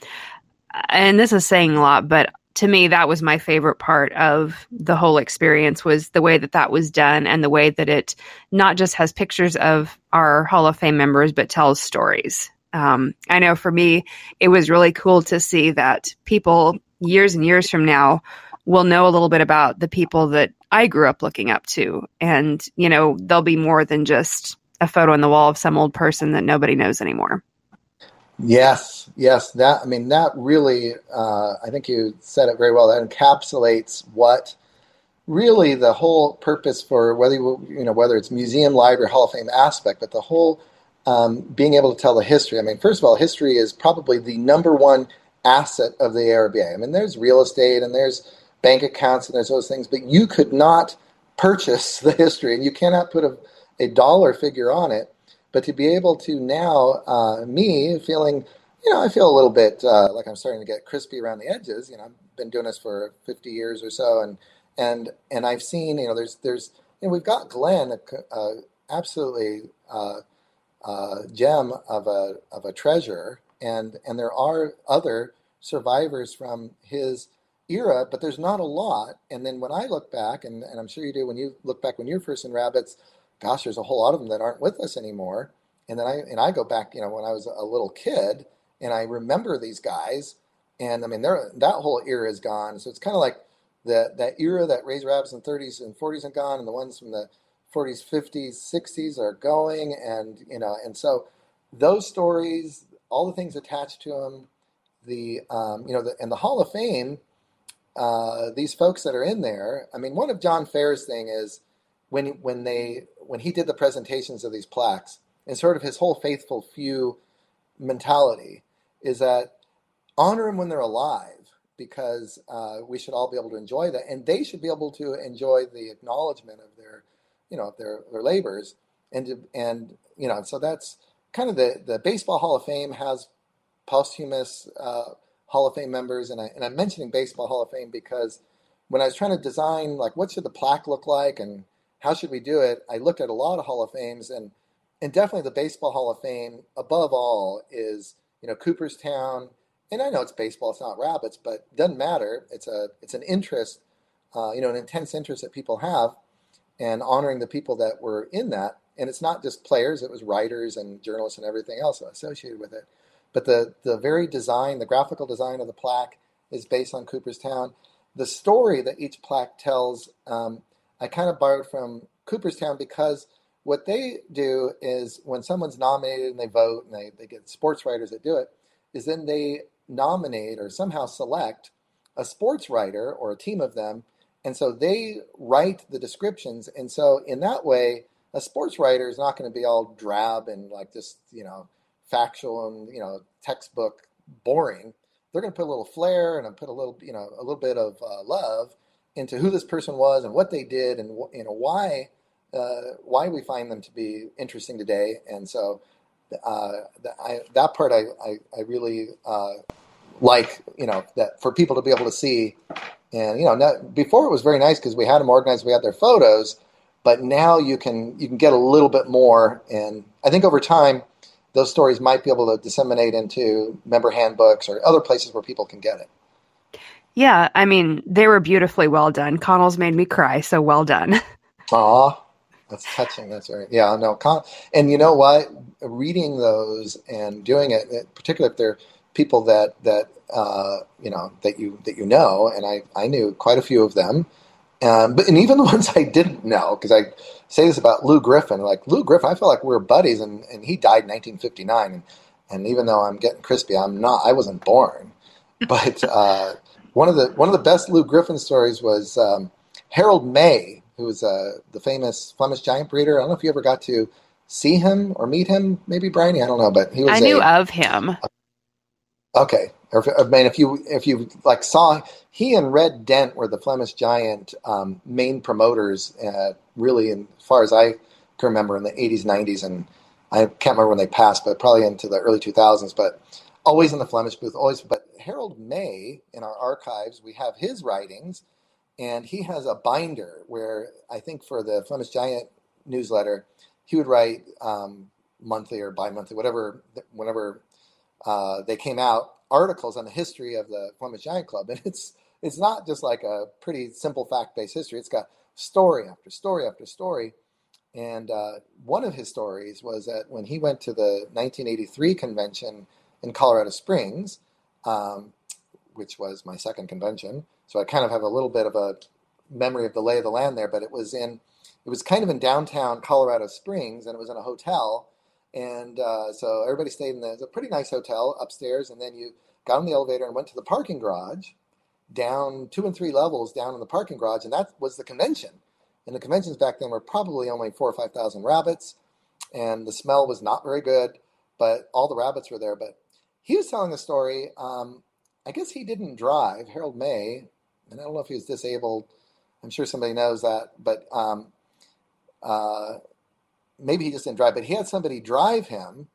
and this is saying a lot, but to me, that was my favorite part of the whole experience was the way that that was done and the way that it not just has pictures of our Hall of Fame members, but tells stories um, I know for me, it was really cool to see that people years and years from now will know a little bit about the people that I grew up looking up to. And, you know, they'll be more than just a photo on the wall of some old person that nobody knows anymore. Yes, yes. That, I mean, that really, uh, I think you said it very well. That encapsulates what really the whole purpose for whether you, you know, whether it's museum, library, Hall of Fame aspect, but the whole um, being able to tell the history. I mean, first of all, history is probably the number one asset of the ARBA. I mean, there's real estate and there's bank accounts and there's those things, but you could not purchase the history and you cannot put a, a dollar figure on it. But to be able to now, uh, me feeling, you know, I feel a little bit uh, like I'm starting to get crispy around the edges. You know, I've been doing this for 50 years or so, and and and I've seen, you know, there's there's, you know, we've got Glenn, uh, absolutely uh, gem of a of a treasure, and and there are other survivors from his era, but there's not a lot. And then when I look back, and, and I'm sure you do when you look back when you're first in rabbits, gosh, there's a whole lot of them that aren't with us anymore. And then I and I go back, you know, when I was a little kid, and I remember these guys, and I mean, they're that whole era is gone. So it's kind of like that that era that raised rabbits in 30s and 40s and gone, and the ones from the 40s, 50s, 60s are going, and you know, and so those stories, all the things attached to them, the um, you know, the, and the Hall of Fame, uh, these folks that are in there. I mean, one of John Fair's thing is when when they when he did the presentations of these plaques, and sort of his whole faithful few mentality is that honor them when they're alive because uh, we should all be able to enjoy that, and they should be able to enjoy the acknowledgement of their you know their their labors and and you know so that's kind of the the baseball hall of fame has posthumous uh, hall of fame members and I and I'm mentioning baseball hall of fame because when I was trying to design like what should the plaque look like and how should we do it I looked at a lot of hall of fames and and definitely the baseball hall of fame above all is you know Cooperstown and I know it's baseball it's not rabbits but doesn't matter it's a it's an interest uh, you know an intense interest that people have and honoring the people that were in that. And it's not just players; it was writers and journalists and everything else associated with it. But the the very design, the graphical design of the plaque, is based on Cooperstown. The story that each plaque tells, um, I kind of borrowed from Cooperstown because what they do is when someone's nominated and they vote and they, they get sports writers that do it, is then they nominate or somehow select a sports writer or a team of them and so they write the descriptions. And so in that way, a sports writer is not going to be all drab and like just, you know, factual and, you know, textbook boring. They're going to put a little flair and put a little, you know, a little bit of uh, love into who this person was and what they did and, you know, why uh, why we find them to be interesting today. And so uh, th- I, that part I, I, I really uh, like, you know, that for people to be able to see. And you know, not, before it was very nice because we had them organized, we had their photos, but now you can you can get a little bit more. And I think over time, those stories might be able to disseminate into member handbooks or other places where people can get it. Yeah, I mean, they were beautifully well done. Connell's made me cry, so well done. Aw, that's touching. That's right. Yeah, no. Con- and you know what? Reading those and doing it, particularly if they're people that that uh, you know that you that you know, and I I knew quite a few of them, um, but and even the ones I didn't know because I say this about Lou Griffin. Like Lou Griffin, I felt like we were buddies, and, and he died in 1959. And, and even though I'm getting crispy, I'm not. I wasn't born. But uh, one of the one of the best Lou Griffin stories was um, Harold May, who was uh, the famous Flemish giant breeder. I don't know if you ever got to see him or meet him. Maybe Bryony, I don't know, but he was. I knew a, of him. Okay, or if, I mean, if you if you like saw he and Red Dent were the Flemish Giant um, main promoters, uh, really, in, as far as I can remember, in the '80s, '90s, and I can't remember when they passed, but probably into the early 2000s. But always in the Flemish booth, always. But Harold May in our archives, we have his writings, and he has a binder where I think for the Flemish Giant newsletter, he would write um, monthly or bi-monthly, whatever, whenever uh, they came out, articles on the history of the Flemish Giant Club, and it's it's not just like a pretty simple fact-based history. It's got story after story after story. And uh, one of his stories was that when he went to the 1983 convention in Colorado Springs, um, which was my second convention, so I kind of have a little bit of a memory of the lay of the land there. But it was in, it was kind of in downtown Colorado Springs, and it was in a hotel. And uh, so everybody stayed in the, a pretty nice hotel upstairs, and then you got on the elevator and went to the parking garage down two and three levels down in the parking garage, and that was the convention. And the conventions back then were probably only four or five thousand rabbits, and the smell was not very good, but all the rabbits were there. But he was telling a story. Um, I guess he didn't drive, Harold May, and I don't know if he was disabled. I'm sure somebody knows that, but um, uh, maybe he just didn't drive. But he had somebody drive him,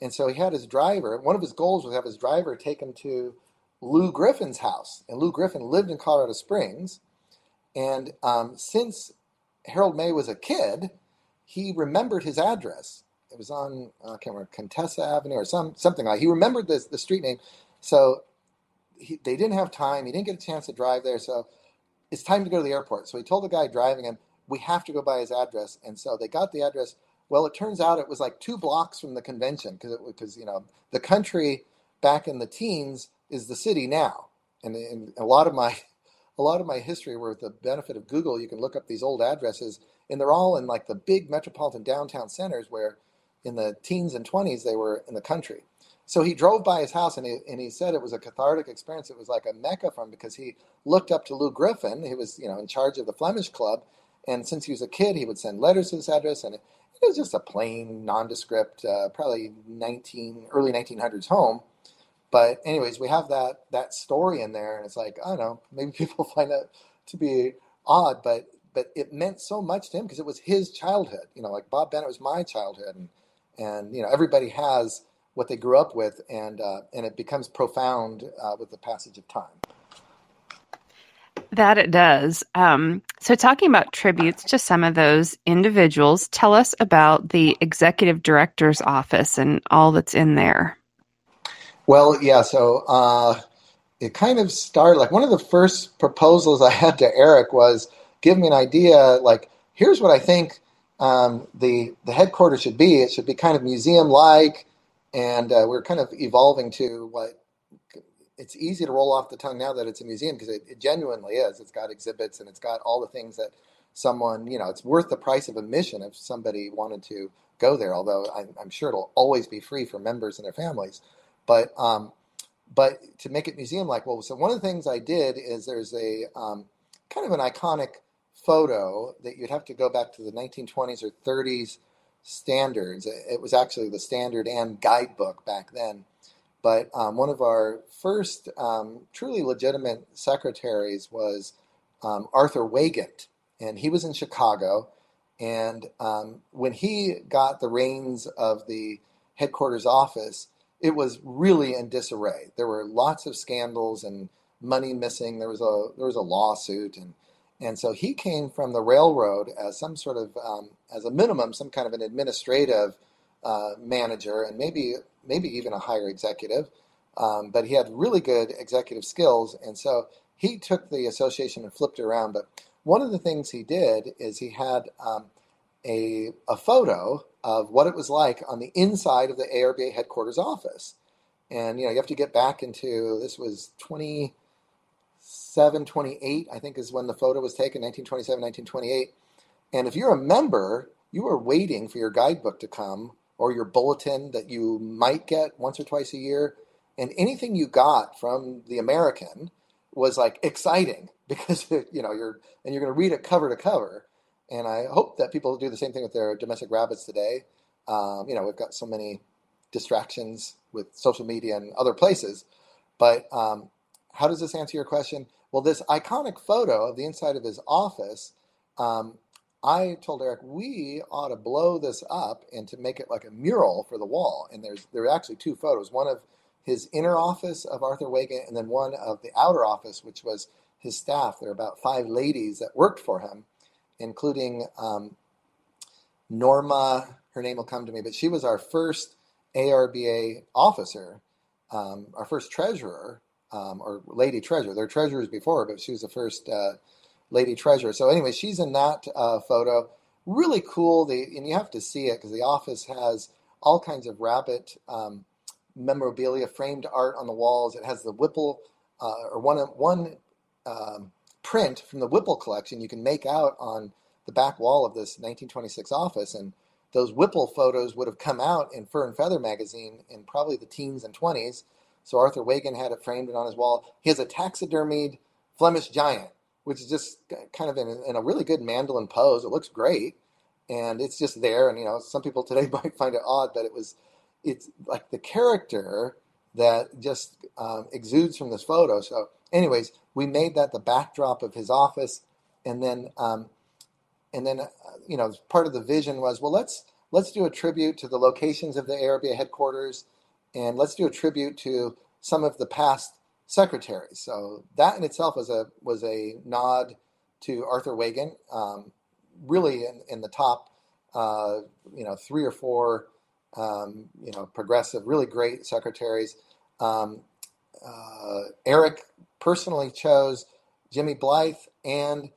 and so he had his driver. One of his goals was to have his driver take him to Lou Griffin's house, and Lou Griffin lived in Colorado Springs. And um, since Harold May was a kid, he remembered his address. It was on uh, I can't remember Contessa Avenue or some something like. He remembered the the street name, so he, they didn't have time. He didn't get a chance to drive there, so it's time to go to the airport. So he told the guy driving him, "We have to go by his address." And so they got the address. Well, it turns out it was like two blocks from the convention because because you know the country back in the teens is the city now, and, and a lot of my a lot of my history with the benefit of Google. You can look up these old addresses, and they're all in like the big metropolitan downtown centers where in the teens and 20s they were in the country. So he drove by his house and he, and he said it was a cathartic experience. It was like a mecca for him because he looked up to Lou Griffin. He was, you know, in charge of the Flemish Club. And since he was a kid, he would send letters to this address. And it, it was just a plain, nondescript, uh, probably 19, early 1900s home. But anyways, we have that that story in there, and it's like I don't know, maybe people find that to be odd, but but it meant so much to him because it was his childhood. You know, like Bob Bennett was my childhood, and and you know everybody has what they grew up with, and uh, and it becomes profound uh, with the passage of time. That it does. Um, so, talking about tributes to some of those individuals, tell us about the executive director's office and all that's in there. Well, yeah. So uh, it kind of started like one of the first proposals I had to Eric was give me an idea. Like, here's what I think um, the the headquarters should be. It should be kind of museum like, and uh, we're kind of evolving to what it's easy to roll off the tongue now that it's a museum because it, it, genuinely is. It's got exhibits and it's got all the things that someone you know. It's worth the price of admission if somebody wanted to go there. Although I'm, I'm sure it'll always be free for members and their families. But um, but to make it museum like, well, so one of the things I did is there's a um, kind of an iconic photo that you'd have to go back to the 1920s or 30s standards. It was actually the standard and guidebook back then. But um, one of our first um, truly legitimate secretaries was um, Arthur Weygand, and he was in Chicago. And um, when he got the reins of the headquarters office, it was really in disarray. There were lots of scandals and money missing. There was a there was a lawsuit, and and so he came from the railroad as some sort of um, as a minimum some kind of an administrative uh, manager, and maybe maybe even a higher executive. Um, but he had really good executive skills, and so he took the association and flipped it around. But one of the things he did is he had um, a, a photo of what it was like on the inside of the ARBA headquarters office. And, you know, you have to get back into this was 27, 28, I think is when the photo was taken, 1927, 1928. And if you're a member, you were waiting for your guidebook to come or your bulletin that you might get once or twice a year. And anything you got from the American was like exciting because, you know, you're, and you're going to read it cover to cover. And I hope that people do the same thing with their domestic rabbits today. Um, you know, we've got so many distractions with social media and other places. But um, how does this answer your question? Well, this iconic photo of the inside of his office, um, I told Eric we ought to blow this up and to make it like a mural for the wall. And there's there are actually two photos: one of his inner office of Arthur Weygand, and then one of the outer office, which was his staff. There are about five ladies that worked for him including um, Norma. Her name will come to me, but she was our first ARBA officer, um, our first treasurer, um, or lady treasurer. There were treasurers before, but she was the first uh, lady treasurer. So anyway, she's in that uh, photo. Really cool. The, and you have to see it because the office has all kinds of rabbit um, memorabilia, framed art on the walls. It has the Whipple, uh, or one one um, print from the Whipple collection you can make out on the back wall of this 1926 office. And those Whipple photos would have come out in Fur and Feather magazine in probably the teens and 20s. So Arthur Weygand had it framed and on his wall. He has a taxidermied Flemish giant, which is just kind of in a, in a really good mandolin pose. It looks great. And it's just there. And, you know, some people today might find it odd that it was, it's like the character that just um, exudes from this photo. So anyways, we made that the backdrop of his office, and then um, and then uh, you know part of the vision was well let's let's do a tribute to the locations of the ARBA headquarters, and let's do a tribute to some of the past secretaries. So that in itself was a was a nod to Arthur Weygand, um, really in, in the top uh, you know three or four um, you know progressive, really great secretaries. Um, uh, Eric personally chose Jimmy Blythe and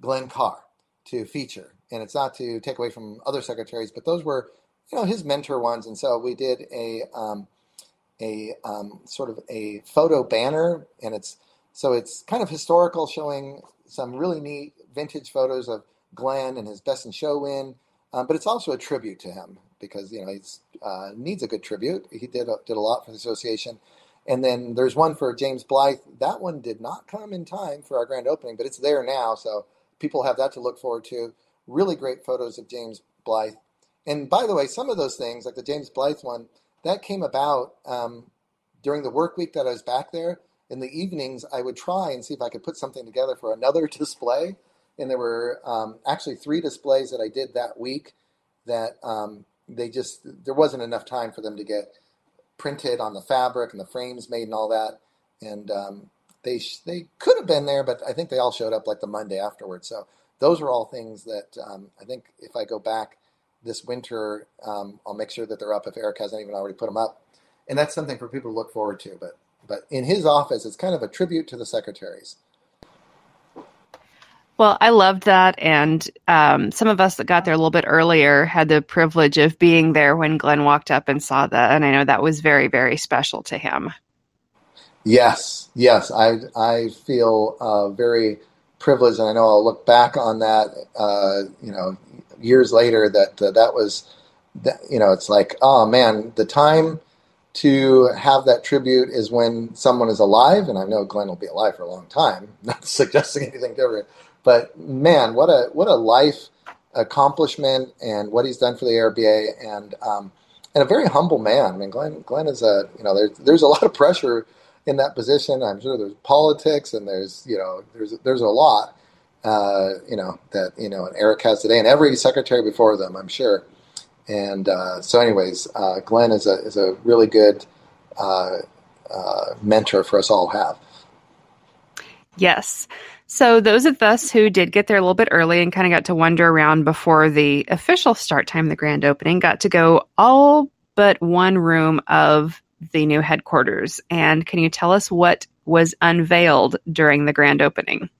Glenn Carr to feature. And it's not to take away from other secretaries, but those were, you know, his mentor ones. And so we did a um, a um, sort of a photo banner, and it's so it's kind of historical, showing some really neat vintage photos of Glenn and his best in show win. Um, but it's also a tribute to him because you know he uh, needs a good tribute. He did a, did a lot for the association, and then there's one for James Blythe. That one did not come in time for our grand opening, but it's there now. So people have that to look forward to. Really great photos of James Blythe. And by the way, some of those things, like the James Blythe one, that came about um, during the work week that I was back there. In the evenings, I would try and see if I could put something together for another display. And there were um, actually three displays that I did that week that um, they just, there wasn't enough time for them to get printed on the fabric and the frames made and all that. And um, they they could have been there, but I think they all showed up like the Monday afterwards. So those are all things that um, I think if I go back this winter, um, I'll make sure that they're up if Eric hasn't even already put them up. And that's something for people to look forward to. But but in his office, it's kind of a tribute to the secretaries. Well, I loved that. And um, some of us that got there a little bit earlier had the privilege of being there when Glenn walked up and saw that. And I know that was very, very special to him. Yes, yes. I, I feel uh, very privileged. And I know I'll look back on that, uh, you know, years later that uh, that was, that, you know, it's like, oh man, the time to have that tribute is when someone is alive. And I know Glenn will be alive for a long time, not suggesting anything different but man, what a what a life accomplishment and what he's done for the ARBA and um, and a very humble man. I mean, Glenn Glenn is a you know there's there's a lot of pressure in that position. I'm sure there's politics and there's you know there's there's a lot, uh, you know that you know and Eric has today, and every secretary before them, I'm sure. And uh, so, anyways, uh, Glenn is a is a really good uh, uh, mentor for us all to have. Yes. So those of us who did get there a little bit early and kind of got to wander around before the official start time, the grand opening, got to go all but one room of the new headquarters. And can you tell us what was unveiled during the grand opening?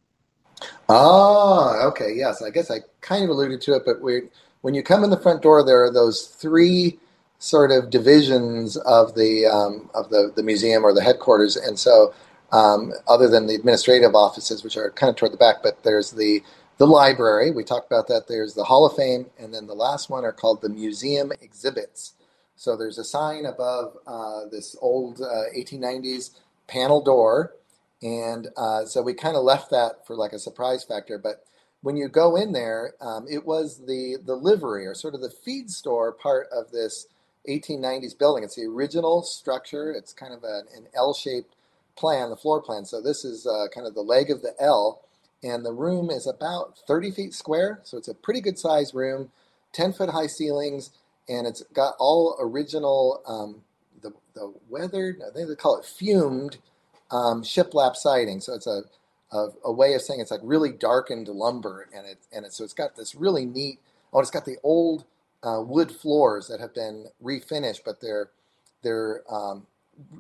Oh, okay. Yes, I guess I kind of alluded to it, but we, when you come in the front door, there are those three sort of divisions of the um, of the, the museum or the headquarters, and so um, other than the administrative offices, which are kind of toward the back, but there's the the library. We talked about that. There's the Hall of Fame, and then the last one are called the museum exhibits. So there's a sign above uh, this old uh, 1890s panel door and uh, so we kind of left that for like a surprise factor. But when you go in there, um, it was the the livery or sort of the feed store part of this 1890s building. It's the original structure. It's kind of an, an L-shaped plan, the floor plan. So this is uh, kind of the leg of the L, and the room is about 30 feet square. So it's a pretty good sized room, 10 foot high ceilings, and it's got all original. Um, the, the weathered, I think they call it fumed um, shiplap siding. So it's a, a, a way of saying it's like really darkened lumber, and it and it so it's got this really neat. Oh, it's got the old uh, wood floors that have been refinished, but they're they're um,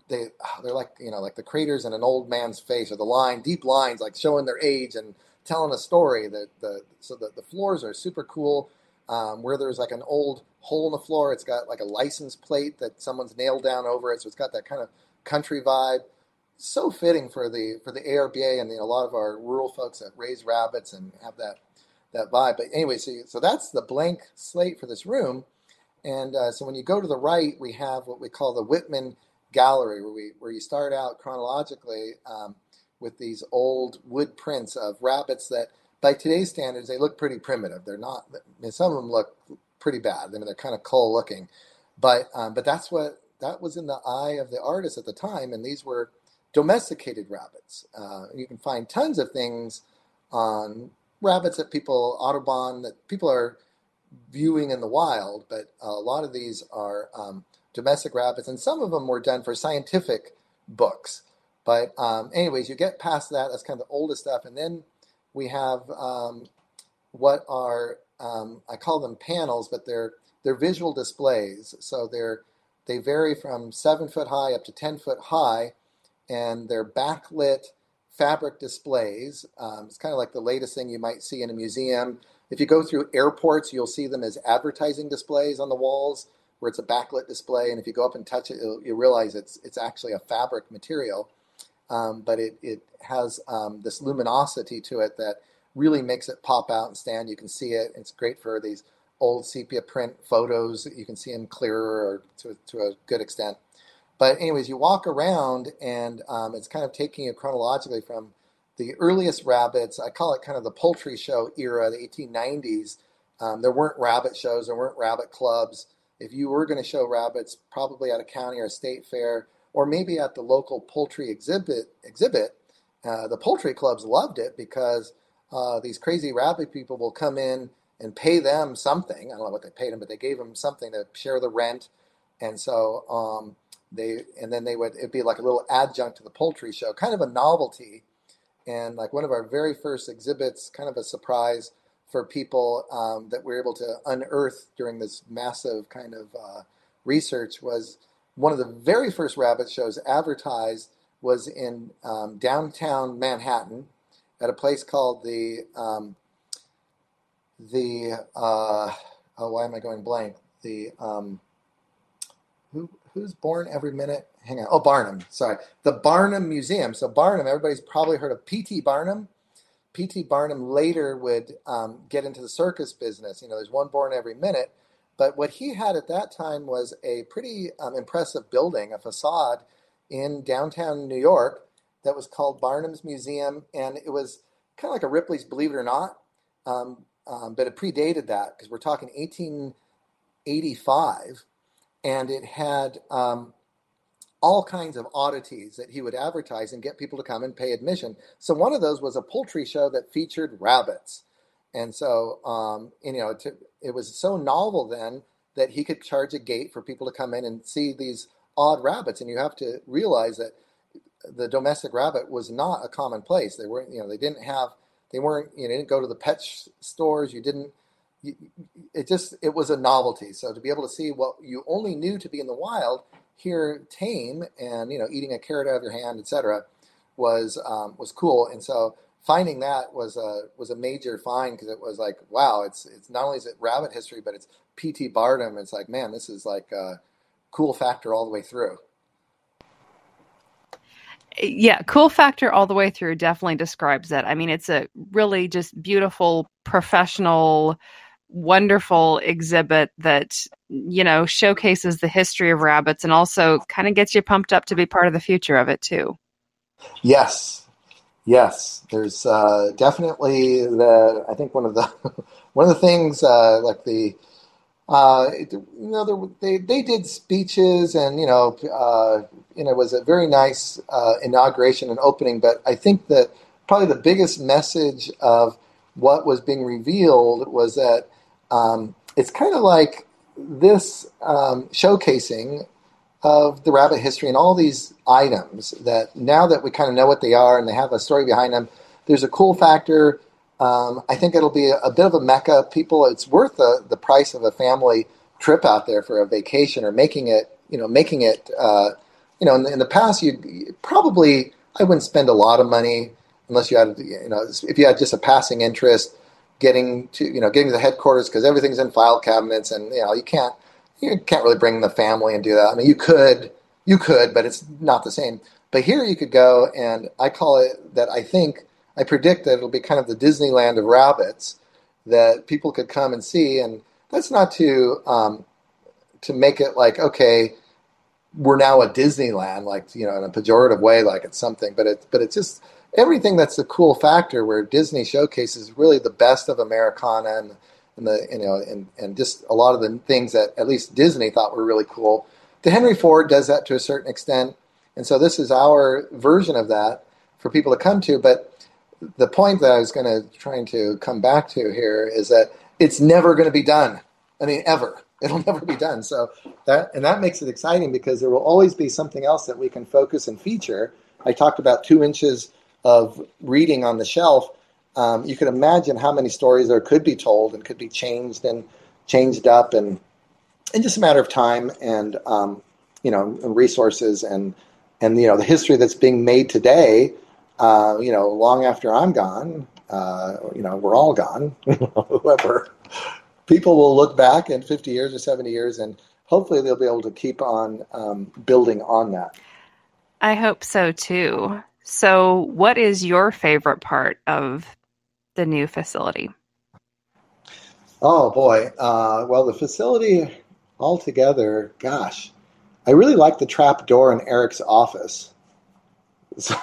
they they're like you know like the craters in an old man's face or the line deep lines like showing their age and telling a story that the so the, the floors are super cool um, where there's like an old hole in the floor it's got like a license plate that someone's nailed down over it so it's got that kind of country vibe so fitting for the for the ARBA and the, a lot of our rural folks that raise rabbits and have that that vibe. But anyway, so so that's the blank slate for this room. And uh, so when you go to the right, we have what we call the Whitman Gallery, where we where you start out chronologically um, with these old wood prints of rabbits that, by today's standards, they look pretty primitive. They're not. I mean, some of them look pretty bad. I mean, they're kind of cool looking, but um, but that's what that was in the eye of the artist at the time, and these were domesticated rabbits. Uh, you can find tons of things on rabbits that people Audubon that people are viewing in the wild, but a lot of these are um, domestic rabbits, and some of them were done for scientific books. But um, anyways, you get past that. That's kind of the oldest stuff, and then we have um, what are um, I call them panels, but they're they're visual displays. So they're they vary from seven foot high up to ten foot high, and they're backlit fabric displays. Um, it's kind of like the latest thing you might see in a museum. If you go through airports, you'll see them as advertising displays on the walls, where it's a backlit display. And if you go up and touch it, you realize it's it's actually a fabric material, um, but it it has um, this luminosity to it that really makes it pop out and stand. You can see it. It's great for these old sepia print photos. You can see them clearer to, to a good extent. But anyways, you walk around and um, it's kind of taking you chronologically from the earliest rabbits. I call it kind of the poultry show era, the 1890s. Um, there weren't rabbit shows, there weren't rabbit clubs. If you were going to show rabbits, probably at a county or a state fair, or maybe at the local poultry exhibit, exhibit, uh, the poultry clubs loved it because uh, these crazy rabbit people will come in and pay them something. I don't know what they paid them, but they gave them something to share the rent. And so um, they and then they would it'd be like a little adjunct to the poultry show, kind of a novelty, and like one of our very first exhibits, kind of a surprise for people um, that we were able to unearth during this massive kind of uh, research was one of the very first rabbit shows advertised was in um, downtown Manhattan at a place called the um, the uh, oh why am I going blank? The um, who's born every minute? Hang on. Oh, Barnum. Sorry. The Barnum Museum. So, Barnum, everybody's probably heard of P.T. Barnum. P.T. Barnum later would um, get into the circus business. You know, there's one born every minute. But what he had at that time was a pretty um, impressive building, a facade in downtown New York that was called Barnum's Museum. And it was kind of like a Ripley's Believe It or Not, um, um but it predated that because we're talking 1885 and it had um, all kinds of oddities that he would advertise and get people to come and pay admission. So one of those was a poultry show that featured rabbits, and so um, you know to, it was so novel then that he could charge a gate for people to come in and see these odd rabbits. And you have to realize that the domestic rabbit was not a common place. They weren't, you know, they didn't have, they weren't, you know, didn't go to the pet stores. You didn't, it just, it was a novelty. So to be able to see what you only knew to be in the wild here tame and, you know, eating a carrot out of your hand, etc., was, um, was cool. And so finding that was a, was a major find because it was like, wow, it's, it's not only is it rabbit history, but it's P.T. Barnum. It's like, man, this is like a cool factor all the way through yeah, cool factor all the way through definitely describes it. I mean, it's a really just beautiful, professional, wonderful exhibit that, you know, showcases the history of rabbits and also kind of gets you pumped up to be part of the future of it too. Yes. Yes. There's uh, definitely the, I think one of the, one of the things uh, like the, uh, you know, they they did speeches, and you know, uh, you know, it was a very nice uh, inauguration and opening. But I think that probably the biggest message of what was being revealed was that um, it's kind of like this um, showcasing of the rabbit history and all these items that now that we kind of know what they are and they have a story behind them, there's a cool factor um, I think it'll be a, a, bit of a mecca. People, it's worth the, the price of a family trip out there for a vacation or making it, you know, making it, uh, you know, in the, in the past, you probably, I wouldn't spend a lot of money unless you had, you know, if you had just a passing interest getting to, you know, getting to the headquarters because everything's in file cabinets and, you know, you can't, you can't really bring the family and do that. I mean, you could, you could, but it's not the same. But here you could go, and I call it that I think I predict that it'll be kind of the Disneyland of rabbits that people could come and see. And that's not to um, to make it like okay, we're now a Disneyland, like you know, in a pejorative way, like it's something. But it but it's just everything that's the cool factor where Disney showcases really the best of Americana and, and the you know and and just a lot of the things that at least Disney thought were really cool. The Henry Ford does that to a certain extent, and so this is our version of that for people to come to. But the point that I was going to trying to come back to here is that it's never going to be done. I mean, ever. It'll never be done. So that and that makes it exciting because there will always be something else that we can focus and feature. I talked about two inches of reading on the shelf. Um, you can imagine how many stories there could be told and could be changed and changed up and in just a matter of time and um, you know resources and and you know the history that's being made today uh, you know, long after I'm gone, uh, you know, we're all gone, whoever, people will look back in 50 years or 70 years and hopefully they'll be able to keep on um, building on that. I hope so too. So, what is your favorite part of the new facility? Oh boy. Uh, well, the facility altogether, gosh, I really like the trap door in Eric's office. So,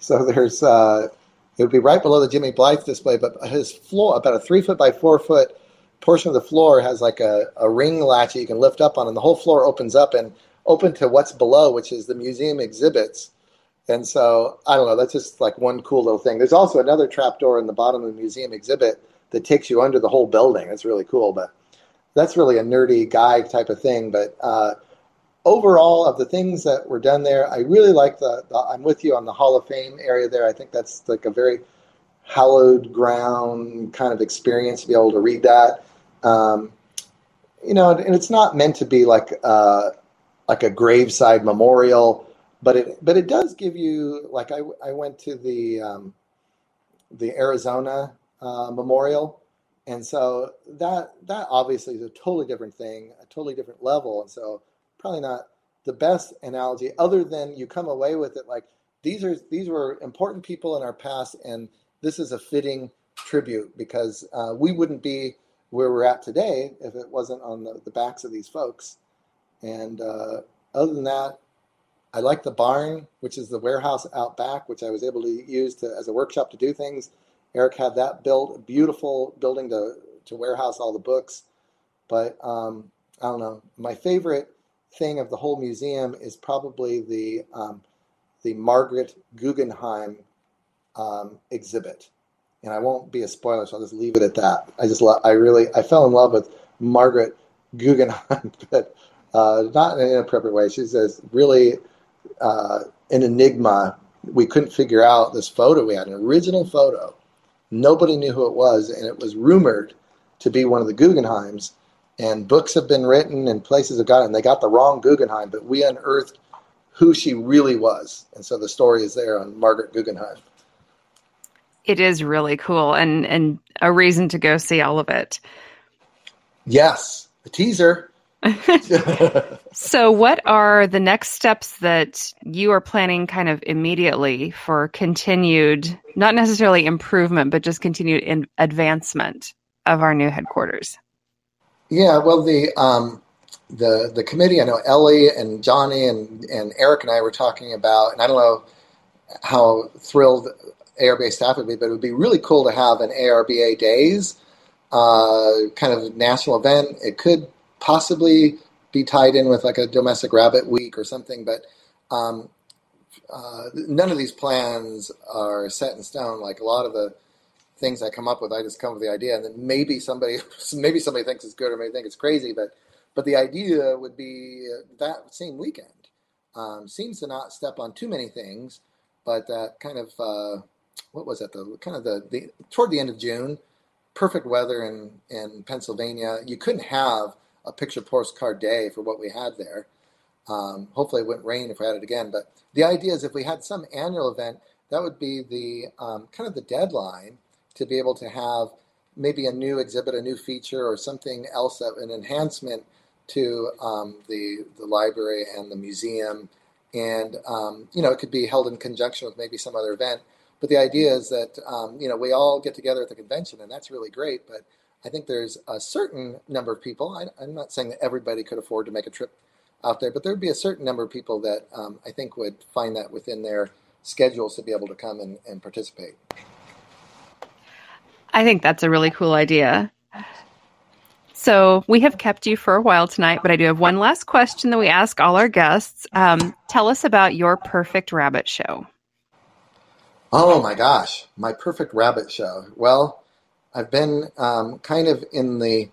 so there's uh, it would be right below the Jimmy Blythe display, but his floor, about a three foot by four foot portion of the floor, has like a, a ring latch that you can lift up on, and the whole floor opens up and open to what's below, which is the museum exhibits. And so I don't know, that's just like one cool little thing. There's also another trap door in the bottom of the museum exhibit that takes you under the whole building. It's really cool, but that's really a nerdy guy type of thing. But uh, overall of the things that were done there, I really like the, the, I'm with you on the Hall of Fame area there. I think that's like a very hallowed ground kind of experience to be able to read that. Um, you know, and, it's not meant to be like uh, like a graveside memorial, but it but it does give you like I, I went to the um, the Arizona uh, Memorial, and so that that obviously is a totally different thing, a totally different level, and so probably not the best analogy other than you come away with it like these are these were important people in our past and this is a fitting tribute because uh, we wouldn't be where we're at today if it wasn't on the, the backs of these folks. And uh, other than that i like the barn which is the warehouse out back which i was able to use to, as a workshop to do things eric had that built a beautiful building to, to warehouse all the books but um, i don't know my favorite thing of the whole museum is probably the um, the Margaret Guggenheim um, exhibit, and I won't be a spoiler, so I'll just leave it at that. I just lo- I really I fell in love with Margaret Guggenheim, but uh, not in an inappropriate way. She's a really uh, an enigma. We couldn't figure out this photo. We had an original photo. Nobody knew who it was, and it was rumored to be one of the Guggenheims. And books have been written, and places have gotten. They got the wrong Guggenheim, but we unearthed who she really was, and so the story is there on Margaret Guggenheim. It is really cool, and and a reason to go see all of it. Yes, the teaser. So, what are the next steps that you are planning kind of immediately for continued, not necessarily improvement, but just continued in advancement of our new headquarters? Yeah, well, the um, the the committee. I know Ellie and Johnny and and Eric and I were talking about, and I don't know how thrilled ARBA staff would be, but it would be really cool to have an ARBA days uh, kind of national event. It could possibly be tied in with like a domestic rabbit week or something, but um, uh, none of these plans are set in stone. Like a lot of the things I come up with, I just come up with the idea, and then maybe somebody, maybe somebody thinks it's good or maybe think it's crazy, but but the idea would be that same weekend. Um, seems to not step on too many things, but that kind of uh, what was it? The kind of the, the toward the end of June, perfect weather in in Pennsylvania. You couldn't have a picture postcard day for what we had there. Um, hopefully, it wouldn't rain if we had it again. But the idea is, if we had some annual event, that would be the um, kind of the deadline to be able to have maybe a new exhibit, a new feature, or something else, an enhancement to um, the the library and the museum. And um, you know, it could be held in conjunction with maybe some other event. But the idea is that um, you know we all get together at the convention, and that's really great. But I think there's a certain number of people. I, am not saying that everybody could afford to make a trip out there, but there would be a certain number of people that um, I think would find that within their schedules to be able to come and, and participate. I think that's a really cool idea. So we have kept you for a while tonight, but I do have one last question that we ask all our guests. Um, tell us about your perfect rabbit show. Oh my gosh, my perfect rabbit show. Well, I've been um, kind of in the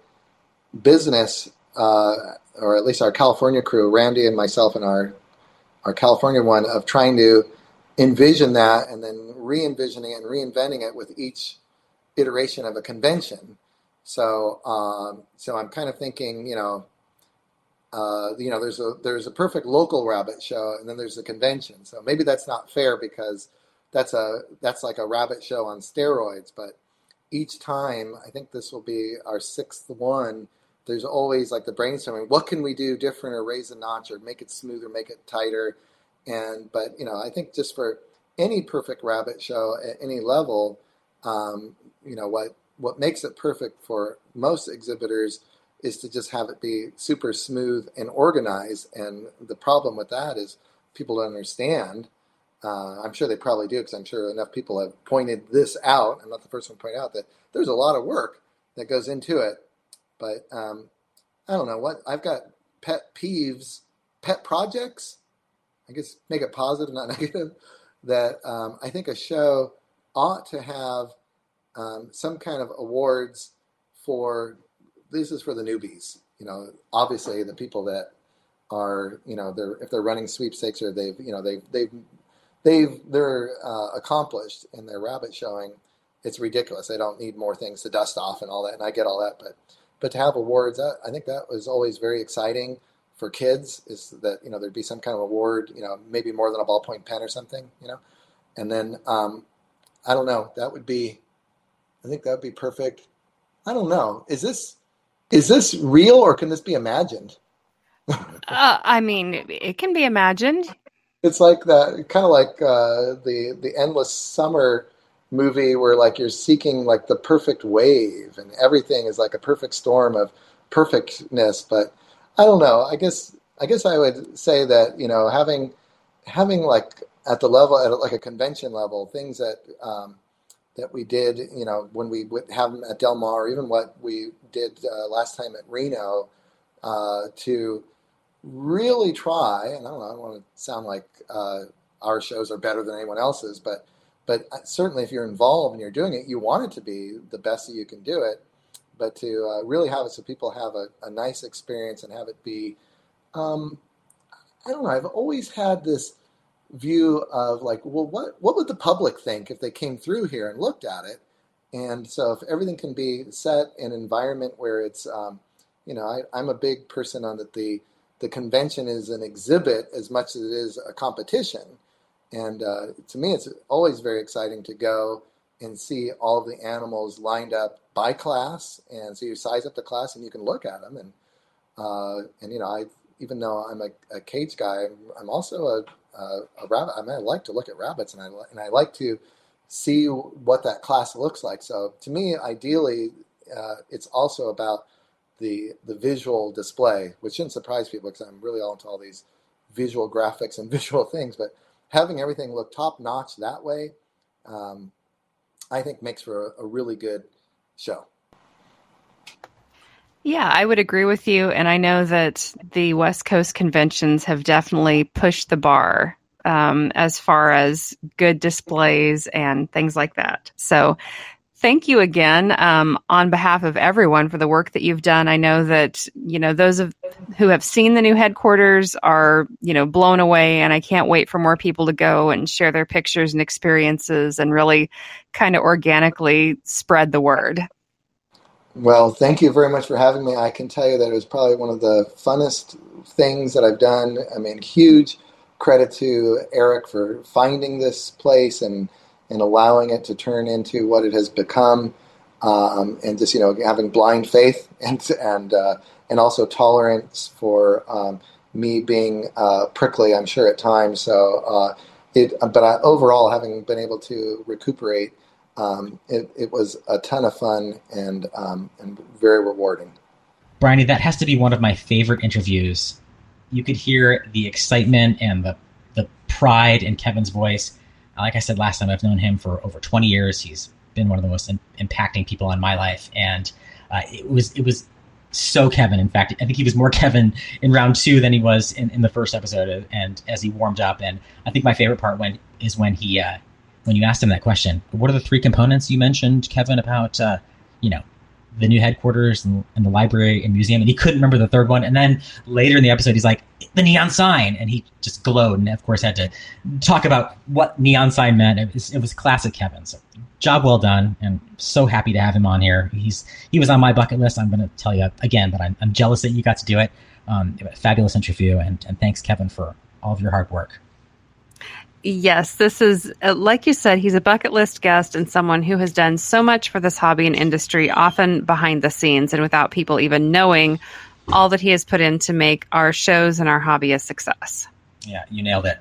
business, uh, or at least our California crew, Randy and myself and our our California one, of trying to envision that and then re-envisioning and reinventing it with each iteration of a convention. So, um, so I'm kind of thinking, you know, uh, you know, there's a there's a perfect local rabbit show, and then there's a convention. So maybe that's not fair because that's a that's like a rabbit show on steroids. But each time, I think this will be our sixth one. There's always like the brainstorming. What can we do different, or raise a notch, or make it smoother, make it tighter? And but you know, I think just for any perfect rabbit show at any level, um, you know what what makes it perfect for most exhibitors is to just have it be super smooth and organized. And the problem with that is people don't understand. Uh, I'm sure they probably do because I'm sure enough people have pointed this out. I'm not the first one to point out that there's a lot of work that goes into it. But um, I don't know what I've got pet peeves, pet projects. I guess make it positive, not negative. That um, I think a show ought to have um, some kind of awards for this is for the newbies. You know, obviously the people that are you know they're if they're running sweepstakes or they've you know they've they've they've they're uh, accomplished in their rabbit showing. It's ridiculous. They don't need more things to dust off and all that, and I get all that. But but to have awards, I think that was always very exciting for kids. Is that you know there'd be some kind of award, you know, maybe more than a ballpoint pen or something, you know, and then um, I don't know. That would be I think that would be perfect. I don't know. Is this is this real or can this be imagined? uh, I mean, it can be imagined. It's like that, kind of like uh, the the endless summer movie where like you're seeking like the perfect wave and everything is like a perfect storm of perfectness. But I don't know. I guess I guess I would say that you know having having like at the level at like a convention level things that um, that we did, you know, when we would have them at Del Mar, or even what we did uh, last time at Reno, uh, to really try, and I don't know, I don't want to sound like uh, our shows are better than anyone else's, but but uh, certainly if you're involved and you're doing it, you want it to be the best that you can do it. But to uh, really have it so people have a, a nice experience and have it be, um, I don't know. I've always had this view of like, well, what what would the public think if they came through here and looked at it? And so if everything can be set in an environment where it's, um, you know, I, I'm a big person on that the the convention is an exhibit as much as it is a competition. And uh, to me, it's always very exciting to go and see all of the animals lined up by class. And so you size up the class and you can look at them. And uh, and you know, I even though I'm a, a cage guy, I'm, I'm also a, a, a, rabbit. I mean, I like to look at rabbits, and I and I like to see what that class looks like. So to me, ideally, uh, it's also about the the visual display, which shouldn't surprise people because I'm really all into all these visual graphics and visual things. But having everything look top notch that way, um, I think makes for a, a really good show. Yeah, I would agree with you. And I know that the West Coast conventions have definitely pushed the bar um, as far as good displays and things like that. So thank you again um, on behalf of everyone for the work that you've done. I know that you know those of who have seen the new headquarters are you know blown away, and I can't wait for more people to go and share their pictures and experiences and really kind of organically spread the word. Well, thank you very much for having me. I can tell you that it was probably one of the funnest things that I've done. I mean, huge credit to Eric for finding this place and and allowing it to turn into what it has become, um, and just you know having blind faith and and uh, and also tolerance for um, me being uh, prickly. I'm sure at times. So uh, it, but I, overall, having been able to recuperate, um, it, it was a ton of fun and um, and very rewarding. Bryony, that has to be one of my favorite interviews. You could hear the excitement and the the pride in Kevin's voice like I said last time, I've known him for over 20 years. He's been one of the most in, impacting people in my life, and uh, it was it was so Kevin. In fact, I think he was more Kevin in round two than he was in, in the first episode. And as he warmed up, and I think my favorite part when is when he uh, when you asked him that question. What are the three components you mentioned, Kevin, about uh, you know the new headquarters and, and, the library and museum, and he couldn't remember the third one. And then later in the episode, he's like, "The neon sign," and he just glowed, and of course had to talk about what neon sign meant. It was, it was classic Kevin. So job well done, and so happy to have him on here. He's he was on my bucket list. I'm going to tell you again, but I'm, I'm jealous that you got to do it. Um, fabulous interview, and, and thanks, Kevin, for all of your hard work. Yes, this is, uh, like you said, he's a bucket list guest and someone who has done so much for this hobby and industry, often behind the scenes and without people even knowing all that he has put in to make our shows and our hobby a success. Yeah, you nailed it.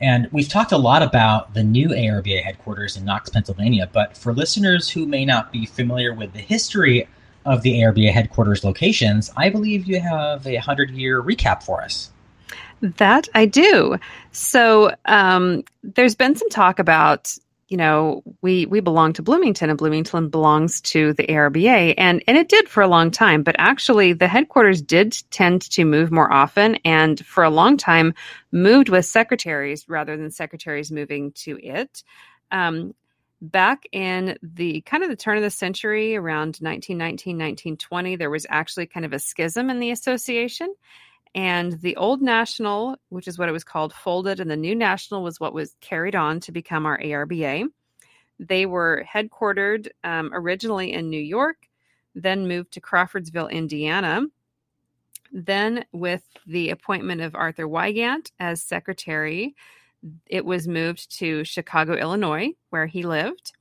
And we've talked a lot about the new ARBA headquarters in Knox, Pennsylvania, but for listeners who may not be familiar with the history of the ARBA headquarters locations, I believe you have a 100 year recap for us. That I do. So um, there's been some talk about, you know, we we belong to Bloomington, and Bloomington belongs to the ARBA, and and it did for a long time. But actually, the headquarters did tend to move more often, and for a long time, moved with secretaries rather than secretaries moving to it. Um, back in the kind of the turn of the century around 1919 1920 there was actually kind of a schism in the association and the old national, which is what it was called, folded, and the new national was what was carried on to become our ARBA. They were headquartered um, originally in New York, then moved to Crawfordsville, Indiana. Then, with the appointment of Arthur Weygand as secretary, it was moved to Chicago, Illinois, where he lived.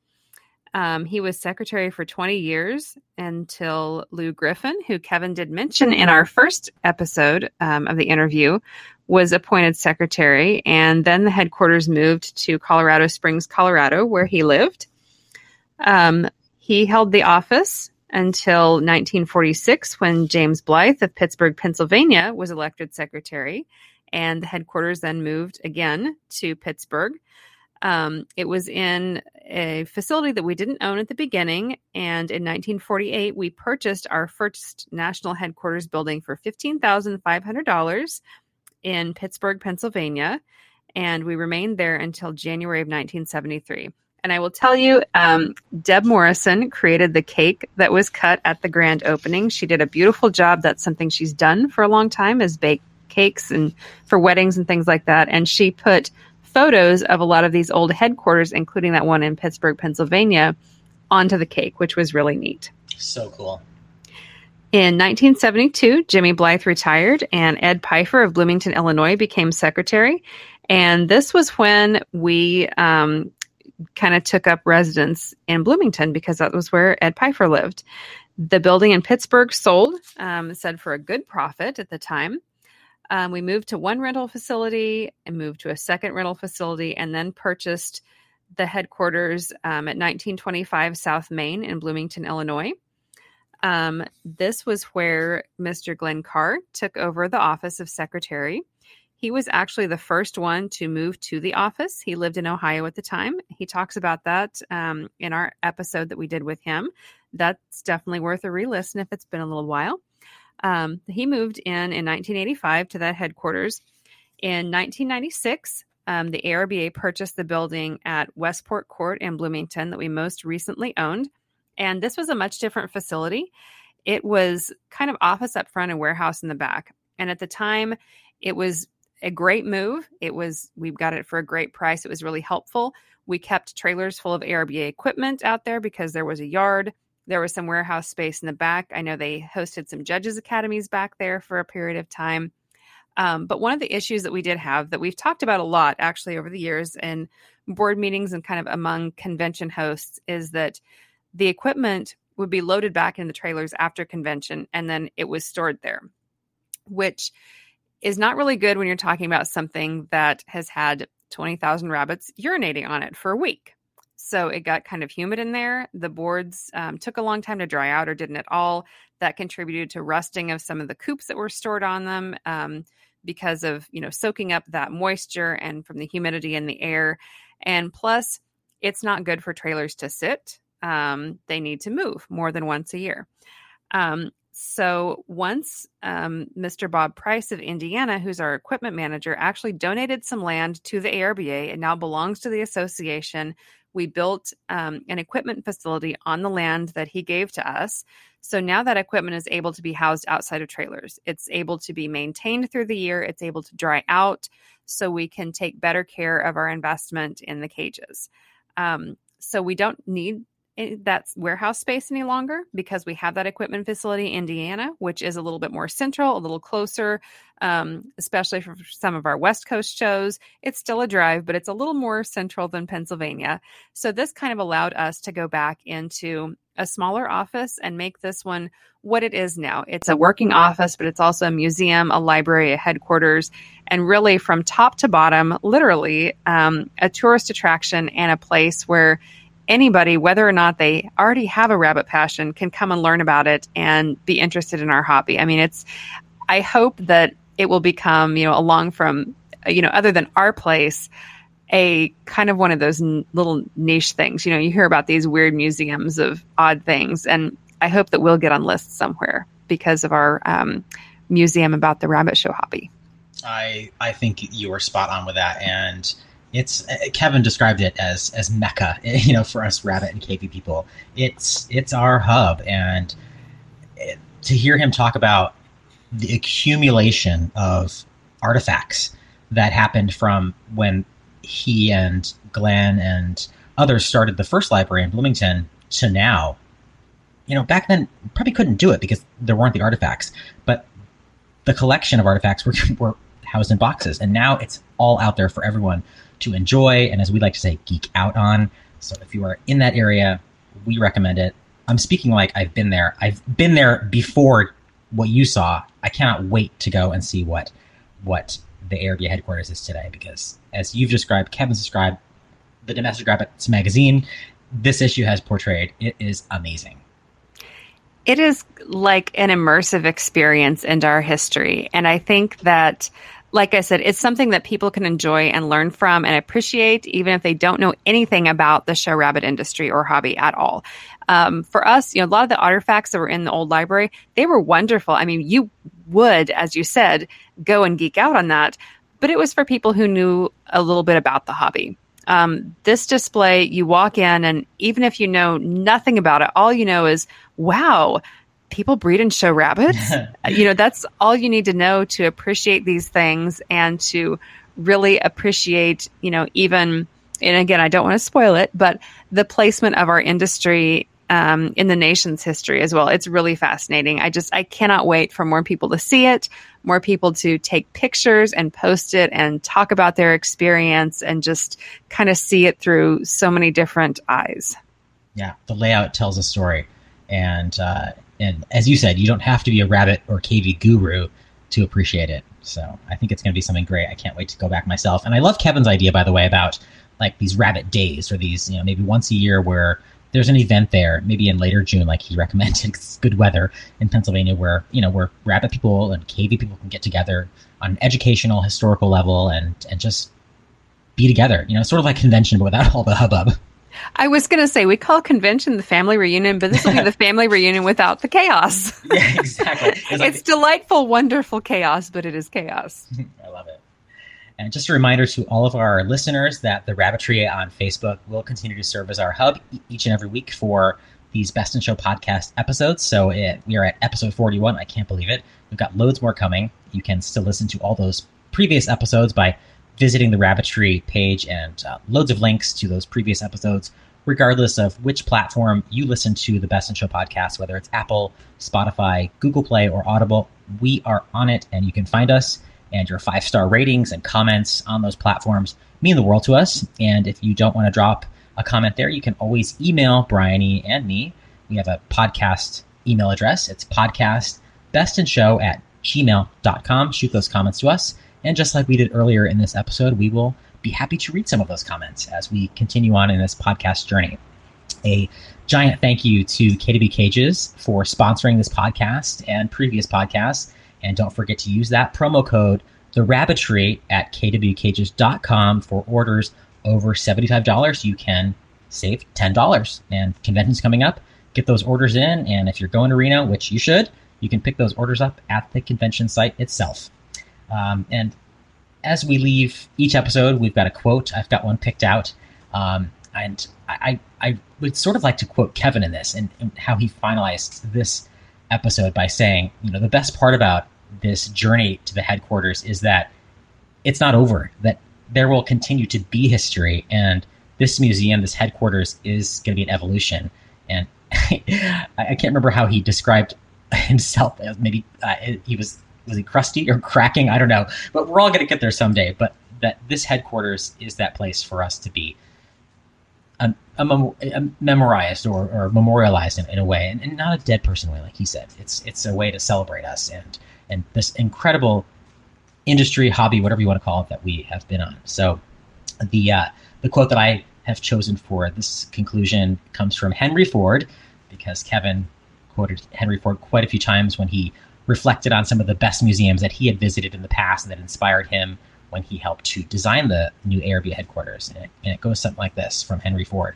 Um, he was secretary for 20 years until Lou Griffin, who Kevin did mention in our first episode um, of the interview, was appointed secretary. And then the headquarters moved to Colorado Springs, Colorado, where he lived. Um, he held the office until 1946 when James Blythe of Pittsburgh, Pennsylvania was elected secretary. And the headquarters then moved again to Pittsburgh. Um, it was in a facility that we didn't own at the beginning. And in 1948, we purchased our first national headquarters building for $15,500. in Pittsburgh, Pennsylvania, and we remained there until January of 1973. And I will tell you, um, Deb Morrison created the cake that was cut at the grand opening. She did a beautiful job. That's something she's done for a long time is bake cakes and for weddings and things like that. And she put photos of a lot of these old headquarters, including that one in Pittsburgh, Pennsylvania, onto the cake, which was really neat. So cool. In 1972, Jimmy Blythe retired and Ed Pfeiffer of Bloomington, Illinois became secretary. And this was when we um, kind of took up residence in Bloomington because that was where Ed Pfeiffer lived. The building in Pittsburgh sold, um, said for a good profit at the time. Um, we moved to one rental facility and moved to a second rental facility and then purchased the headquarters um, at 1925 South Main in Bloomington, Illinois. Um, this was where Mr. Glenn Carr took over the office of secretary. He was actually the first one to move to the office. He lived in Ohio at the time. He talks about that um, in our episode that we did with him. That's definitely worth a re listen if it's been a little while. Um, he moved in in 1985 to that headquarters. In 1996, um, the ARBA purchased the building at Westport Court in Bloomington that we most recently owned. And this was a much different facility. It was kind of office up front and warehouse in the back. And at the time, it was a great move. It was, we got it for a great price. It was really helpful. We kept trailers full of ARBA equipment out there because there was a yard. There was some warehouse space in the back. I know they hosted some judges' academies back there for a period of time. Um, but one of the issues that we did have that we've talked about a lot actually over the years in board meetings and kind of among convention hosts is that the equipment would be loaded back in the trailers after convention and then it was stored there, which is not really good when you're talking about something that has had 20,000 rabbits urinating on it for a week. So it got kind of humid in there. The boards um, took a long time to dry out or didn't at all. That contributed to rusting of some of the coops that were stored on them um, because of, you know, soaking up that moisture and from the humidity in the air. And plus, it's not good for trailers to sit. Um, they need to move more than once a year. Um, so once um, Mr. Bob Price of Indiana, who's our equipment manager, actually donated some land to the ARBA and now belongs to the association. We built um, an equipment facility on the land that he gave to us. So now that equipment is able to be housed outside of trailers. It's able to be maintained through the year. It's able to dry out so we can take better care of our investment in the cages. Um, so we don't need that warehouse space any longer because we have that equipment facility in Indiana, which is a little bit more central, a little closer, um, especially for some of our West Coast shows. It's still a drive, but it's a little more central than Pennsylvania. So this kind of allowed us to go back into a smaller office and make this one what it is now. It's a working office, but it's also a museum, a library, a headquarters, and really from top to bottom, literally um, a tourist attraction and a place where anybody, whether or not they already have a rabbit passion, can come and learn about it and be interested in our hobby. I mean, it's, I hope that it will become, you know, along from, you know, other than our place, a kind of one of those n- little niche things. You know, you hear about these weird museums of odd things, and I hope that we'll get on lists somewhere because of our um, museum about the rabbit show hobby. I I think you were spot on with that, and it's uh, Kevin described it as as mecca, you know, for us rabbit and cavy people. It's it's our hub, and it, to hear him talk about the accumulation of artifacts that happened from when he and Glenn and others started the first library in Bloomington to now. You know, back then probably couldn't do it because there weren't the artifacts, but the collection of artifacts were, were housed in boxes, and now it's all out there for everyone to enjoy and, as we like to say, geek out on. So if you are in that area, we recommend it. I'm speaking like I've been there. I've been there before what you saw. I cannot wait to go and see what what the ARBA headquarters is today because, as you've described, Kevin's described, the Domestic Rabbits magazine, this issue has portrayed. It is amazing. It is like an immersive experience into our history. And I think that like I said, it's something that people can enjoy and learn from and appreciate, even if they don't know anything about the show rabbit industry or hobby at all. Um, for us, you know, a lot of the artifacts that were in the old library, they were wonderful. I mean, you would, as you said, go and geek out on that. But it was for people who knew a little bit about the hobby. Um, this display, you walk in, and even if you know nothing about it, all you know is, wow, people breed and show rabbits. you know, that's all you need to know to appreciate these things and to really appreciate, you know, even, and again, I don't want to spoil it, but the placement of our industry um, in the nation's history as well. It's really fascinating. I just, I cannot wait for more people to see it, more people to take pictures and post it and talk about their experience and just kind of see it through so many different eyes. Yeah, the layout tells a story. And, uh, and as you said, you don't have to be a rabbit or cavy guru to appreciate it. So I think it's going to be something great. I can't wait to go back myself. And I love Kevin's idea, by the way, about like these rabbit days or these, you know, maybe once a year where there's an event there, maybe in later June, like he recommended. It's good weather in Pennsylvania, where you know where rabbit people and cavy people can get together on an educational, historical level, and and just be together. You know, sort of like convention, but without all the hubbub. I was going to say we call convention the family reunion, but this will be the family reunion without the chaos. yeah, exactly. It's, like, it's delightful, wonderful chaos, but it is chaos. I love it. And just a reminder to all of our listeners that the Rabbitry on Facebook will continue to serve as our hub each and every week for these Best in Show podcast episodes. So it, we are at episode 41. I can't believe it. We've got loads more coming. You can still listen to all those previous episodes by visiting the Rabbitry page and uh, loads of links to those previous episodes, regardless of which platform you listen to the Best in Show podcast, whether it's Apple, Spotify, Google Play, or Audible. We are on it, and you can find us and your five star ratings and comments on those platforms mean the world to us. And if you don't want to drop a comment there, you can always email Bryony and me. We have a podcast email address. It's podcast show at gmail.com. Shoot those comments to us. And just like we did earlier in this episode, we will be happy to read some of those comments as we continue on in this podcast journey. A giant thank you to KW Cages for sponsoring this podcast and previous podcasts. And don't forget to use that promo code, the rabbitry at kwcages.com for orders over $75. You can save $10. And convention's coming up. Get those orders in. And if you're going to Reno, which you should, you can pick those orders up at the convention site itself. Um, and as we leave each episode, we've got a quote. I've got one picked out. Um, and I, I would sort of like to quote Kevin in this and, and how he finalized this episode by saying, you know, the best part about this journey to the headquarters is that it's not over, that there will continue to be history. And this museum, this headquarters, is going to be an evolution. And I, can't remember how he described himself. Maybe uh, he was was he crusty or cracking? I don't know. But we're all going to get there someday. But that this headquarters is that place for us to be a memorized or, or memorialized in, in, a way, and, and, not a dead person way, like he said. It's it's a way to celebrate us and and this incredible industry, hobby, whatever you want to call it, that we have been on. So the uh, the quote that I have chosen for this conclusion comes from Henry Ford, because Kevin quoted Henry Ford quite a few times when he reflected on some of the best museums that he had visited in the past and that inspired him when he helped to design the new ARB headquarters. And it, and it goes something like this from Henry Ford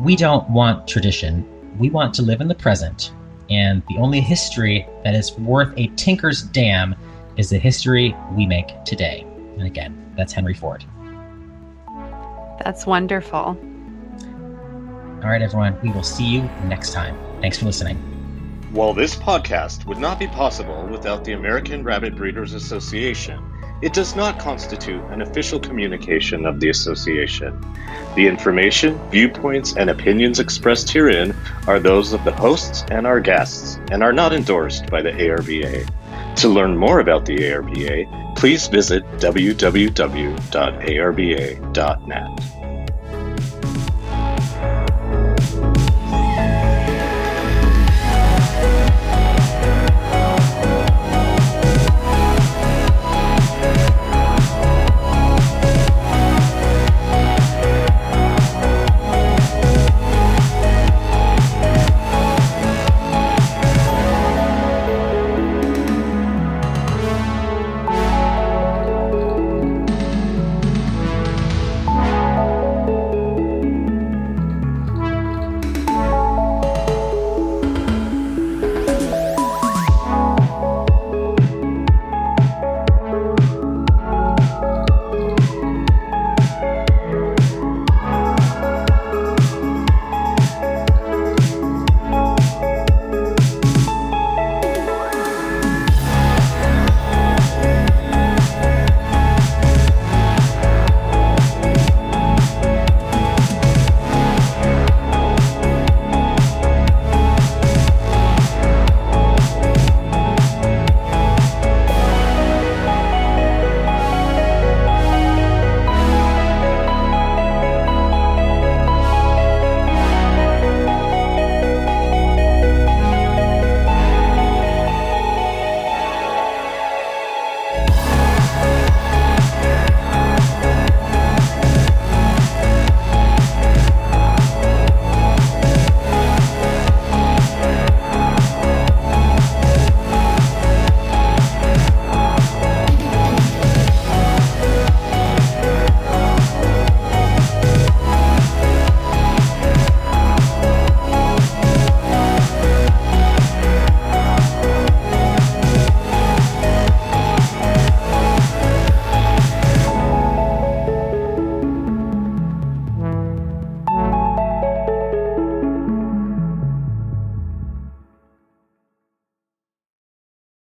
We don't want tradition, we want to live in the present and the only history that is worth a tinker's damn is the history we make today. And again, that's Henry Ford. That's wonderful. All right, everyone, we will see you next time. Thanks for listening. While this podcast would not be possible without the American Rabbit Breeders Association, it does not constitute an official communication of the association. The information, viewpoints, and opinions expressed herein are those of the hosts and our guests and are not endorsed by the ARBA. To learn more about the ARBA, please visit www.arba.net.